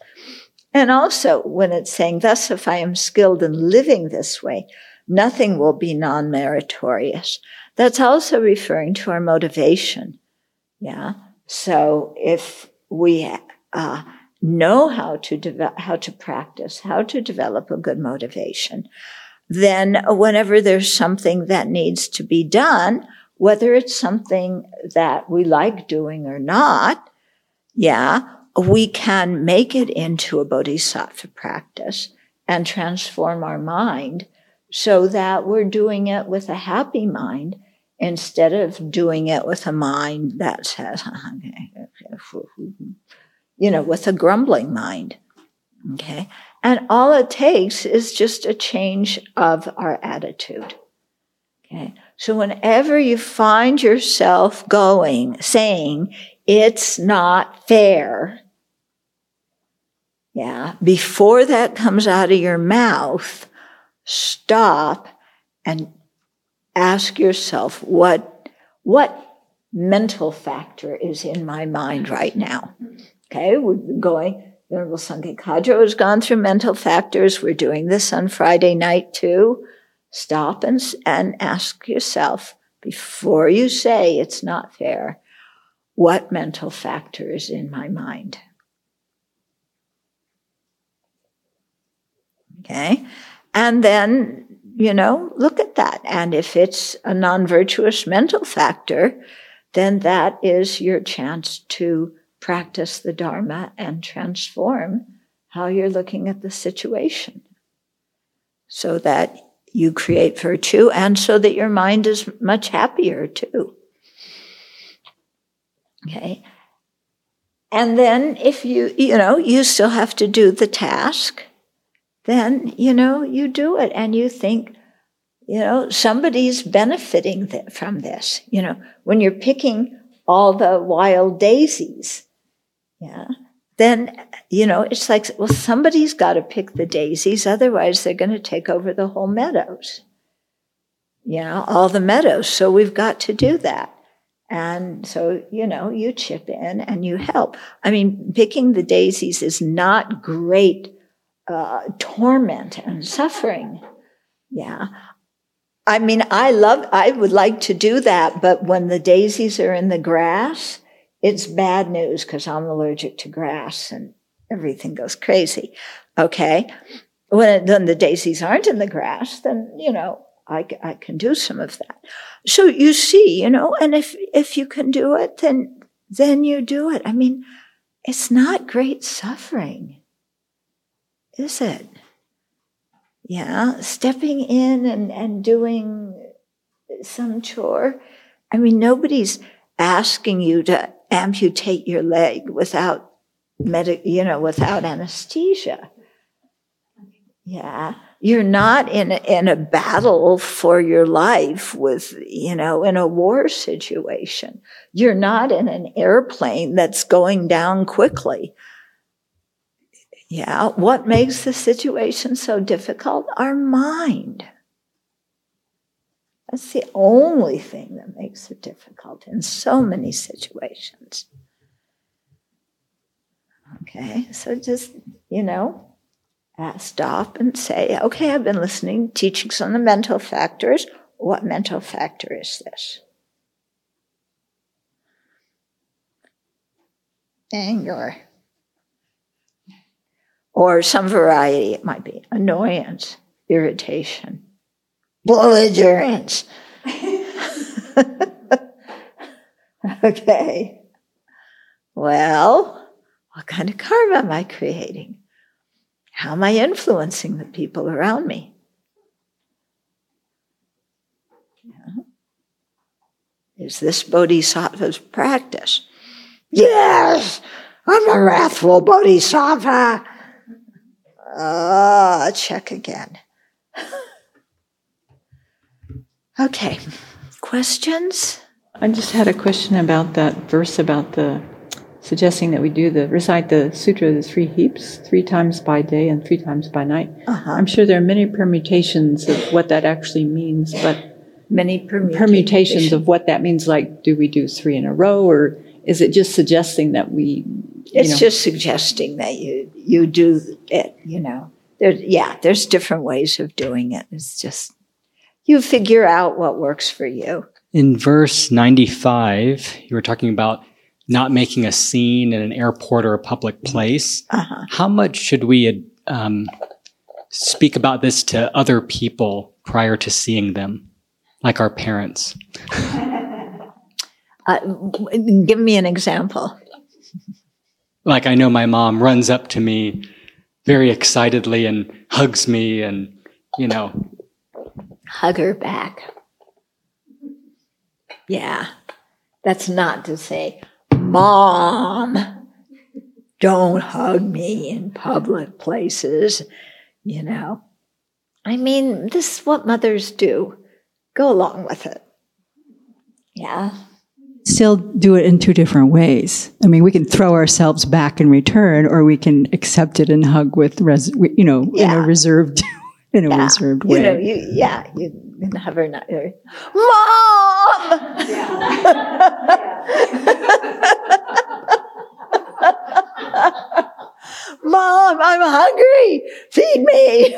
And also, when it's saying, "Thus, if I am skilled in living this way, nothing will be non-meritorious," that's also referring to our motivation. Yeah. So if we uh, know how to how to practice, how to develop a good motivation, then whenever there's something that needs to be done, whether it's something that we like doing or not, yeah, we can make it into a bodhisattva practice and transform our mind so that we're doing it with a happy mind instead of doing it with a mind that says, (laughs) you know, with a grumbling mind. Okay. And all it takes is just a change of our attitude. Okay. So whenever you find yourself going, saying, it's not fair, yeah, before that comes out of your mouth, stop and ask yourself what, what mental factor is in my mind right now. Okay, we're going, Venerable Sangye Khadro has gone through mental factors. We're doing this on Friday night too. Stop and, and ask yourself before you say it's not fair, what mental factor is in my mind? Okay. And then, you know, look at that. And if it's a non virtuous mental factor, then that is your chance to practice the Dharma and transform how you're looking at the situation so that you create virtue and so that your mind is much happier too. Okay. And then if you, you know, you still have to do the task, then, you know, you do it and you think, you know, somebody's benefiting th- from this. You know, when you're picking all the wild daisies, yeah, then, you know, it's like, well, somebody's got to pick the daisies, otherwise they're going to take over the whole meadows. You know, all the meadows. So we've got to do that. And so, you know, you chip in and you help. I mean, picking the daisies is not great uh, torment and suffering. Yeah. I mean, I love, I would like to do that, but when the daisies are in the grass, it's bad news because I'm allergic to grass and everything goes crazy. Okay. When, then the daisies aren't in the grass, then, you know, I, I can do some of that. So you see, you know, and if, if you can do it, then, then you do it. I mean, it's not great suffering, is it? Yeah, stepping in and, and doing some chore. I mean, nobody's asking you to amputate your leg without medic, you know, without anesthesia. Yeah. You're not in a, in a battle for your life with, you know, in a war situation. You're not in an airplane that's going down quickly. Yeah. What makes the situation so difficult? Our mind. That's the only thing that makes it difficult in so many situations. Okay, so just, you know, stop and say, okay, I've been listening, teachings on the mental factors. What mental factor is this? Anger or some variety. It might be annoyance, irritation, belligerence. (laughs) okay. Well, what kind of karma am I creating? How am I influencing the people around me? Is this bodhisattva's practice? Yes, I'm a wrathful bodhisattva. Ah, check again. Okay, questions? I just had a question about that verse about the suggesting that we do the recite the sutra of the three heaps three times by day and three times by night. Uh-huh. I'm sure there are many permutations of what that actually means, but Many permutations. permutations of what that means. Like, do we do three in a row, or is it just suggesting that we? It's know, just suggesting that you you do it. You know, there. Yeah, there's different ways of doing it. It's just you figure out what works for you. In verse 95, you were talking about not making a scene in an airport or a public place. Uh-huh. How much should we um, speak about this to other people prior to seeing them, like our parents? (laughs) Uh, give me an example. Like I know my mom runs up to me very excitedly and hugs me and, you know, Hug her back. Yeah, that's not to say, Mom, don't hug me in public places. You know, I mean, this is what mothers do. Go along with it. Yeah. Still do it in two different ways. I mean, we can throw ourselves back in return, or we can accept it and hug with, res- you know, in a reserved, in a Yeah. reserved You know, you, yeah, you have her not, Mom! Mom, I'm hungry. Feed me.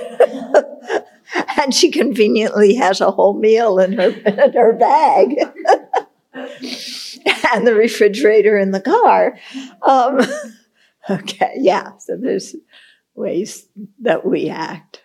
(laughs) and she conveniently has a whole meal in her, in her bag. (laughs) and the refrigerator in the car. Um, (laughs) okay, yeah, so there's ways that we act.